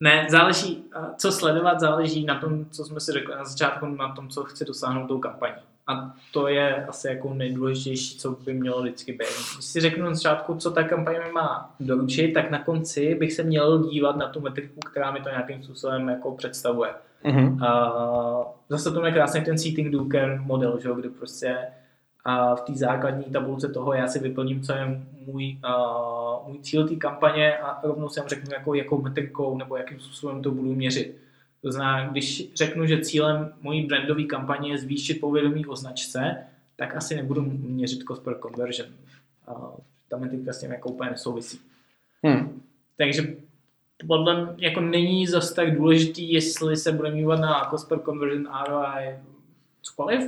ne, záleží, co sledovat, záleží na tom, co jsme si řekli na začátku, na tom, co chci dosáhnout tou kampaní. A to je asi jako nejdůležitější, co by mělo vždycky být. Když si řeknu na začátku, co ta kampaň má doručit, tak na konci bych se měl dívat na tu metriku, která mi to nějakým způsobem jako představuje. Mm-hmm. A zase to je krásný ten seating Duker model, že, kde prostě a v té základní tabulce toho já si vyplním, co je můj, uh, můj cíl té kampaně a rovnou si řeknu, jako, jakou metrikou nebo jakým způsobem to budu měřit. To znamená, když řeknu, že cílem mojí brandové kampaně je zvýšit povědomí o značce, tak asi nebudu měřit cost per conversion. A ta metrika s tím jako úplně nesouvisí. Hmm. Takže podle mě jako není zase tak důležitý, jestli se bude mývat na cost per conversion, ROI, cokoliv.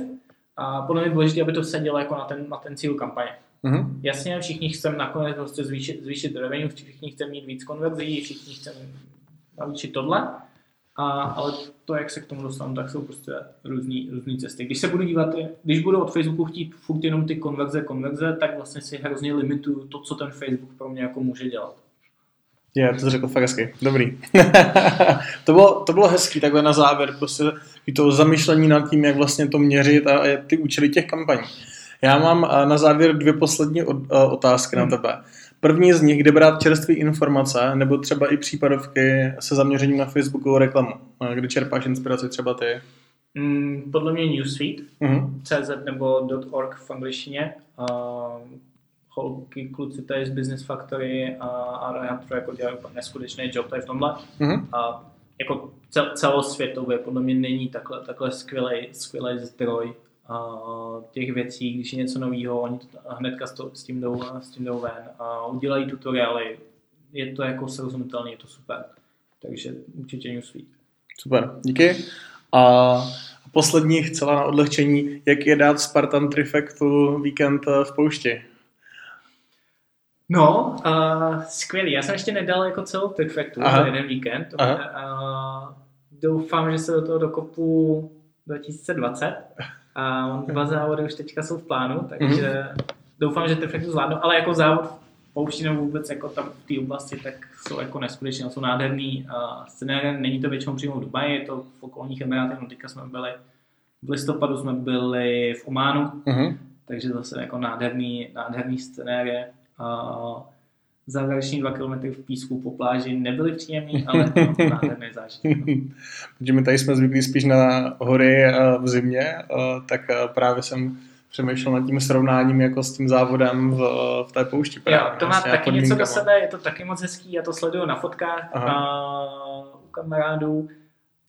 A podle mě je důležité, aby to sedělo jako na ten, na ten cíl kampaně. Mhm. Jasně, všichni chceme nakonec prostě zvýšit, zvýšit revenue, všichni chceme mít víc konverzí, všichni chceme navýšit tohle. A, ale to, jak se k tomu dostanu, tak jsou prostě různý, různý cesty. Když se budu dívat, když budu od Facebooku chtít furt jenom ty konverze, konverze, tak vlastně si hrozně limituju to, co ten Facebook pro mě jako může dělat. Je, to řekl fakt hezky. Dobrý. to, bylo, to bylo hezký takhle na závěr, prostě i to zamyšlení nad tím, jak vlastně to měřit a, a ty účely těch kampaní. Já mám a, na závěr dvě poslední a, otázky hmm. na tebe. První z nich, kde brát čerstvé informace, nebo třeba i případovky se zaměřením na Facebookovou reklamu. A Kde čerpáš inspiraci třeba ty? Mm, podle mě Newsfeed, Mhm. CZ nebo .org v angličtině. Uh, holky, kluci tady z Business Factory a, a já to jako dělají úplně neskutečný job tady v tomhle. Mhm. A jako cel, celosvětově podle mě není takhle, takhle skvělý, skvělý zdroj a těch věcí, když je něco nového, oni to hnedka s, to, s, tím jdou, s tím jdou ven a udělají tutoriály. Je to jako srozumitelné, je to super. Takže určitě Newsfeed. Super, díky. A poslední chcela na odlehčení, jak je dát Spartan Trifectu víkend v poušti. No, uh, skvělý. Já jsem ještě nedal jako celou Perfectu Aha. za jeden víkend. Uh, doufám, že se do toho dokopu 2020. A uh, dva závody už teďka jsou v plánu, takže doufám, že Perfectu zvládnu. Ale jako závod v poušti nebo vůbec jako tam v té oblasti, tak jsou jako neskutečně, jsou nádherný uh, scenéry. Není to většinou přímo v Dubaji, je to v okolních emirátech. No, teďka jsme byli v listopadu jsme byli v Ománu, Mhm. takže zase jako nádherný, nádherný scenérie. A závěreční dva kilometry v písku po pláži nebyly příjemný, ale to nádherný zážitek. Protože my tady jsme zvyklí spíš na hory eh, v zimě, eh, tak eh, právě jsem přemýšlel nad tím srovnáním jako s tím závodem v, v té poušti. Jo, Právě, to má taky něco do sebe, je to taky moc hezký, já to sleduju na fotkách a u kamarádů.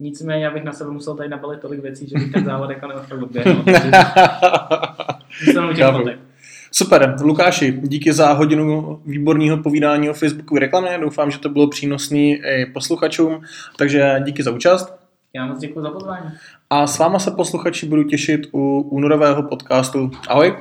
Nicméně, já bych na sebe musel tady nabalit tolik věcí, že bych ten závod jako nemohl odběhnout. takže Zůstanu těch fotek. Super, Lukáši, díky za hodinu výborného povídání o Facebookové reklamě. Doufám, že to bylo přínosný i posluchačům, takže díky za účast. Já moc děkuji za pozvání. A s váma se posluchači budu těšit u únorového podcastu. Ahoj!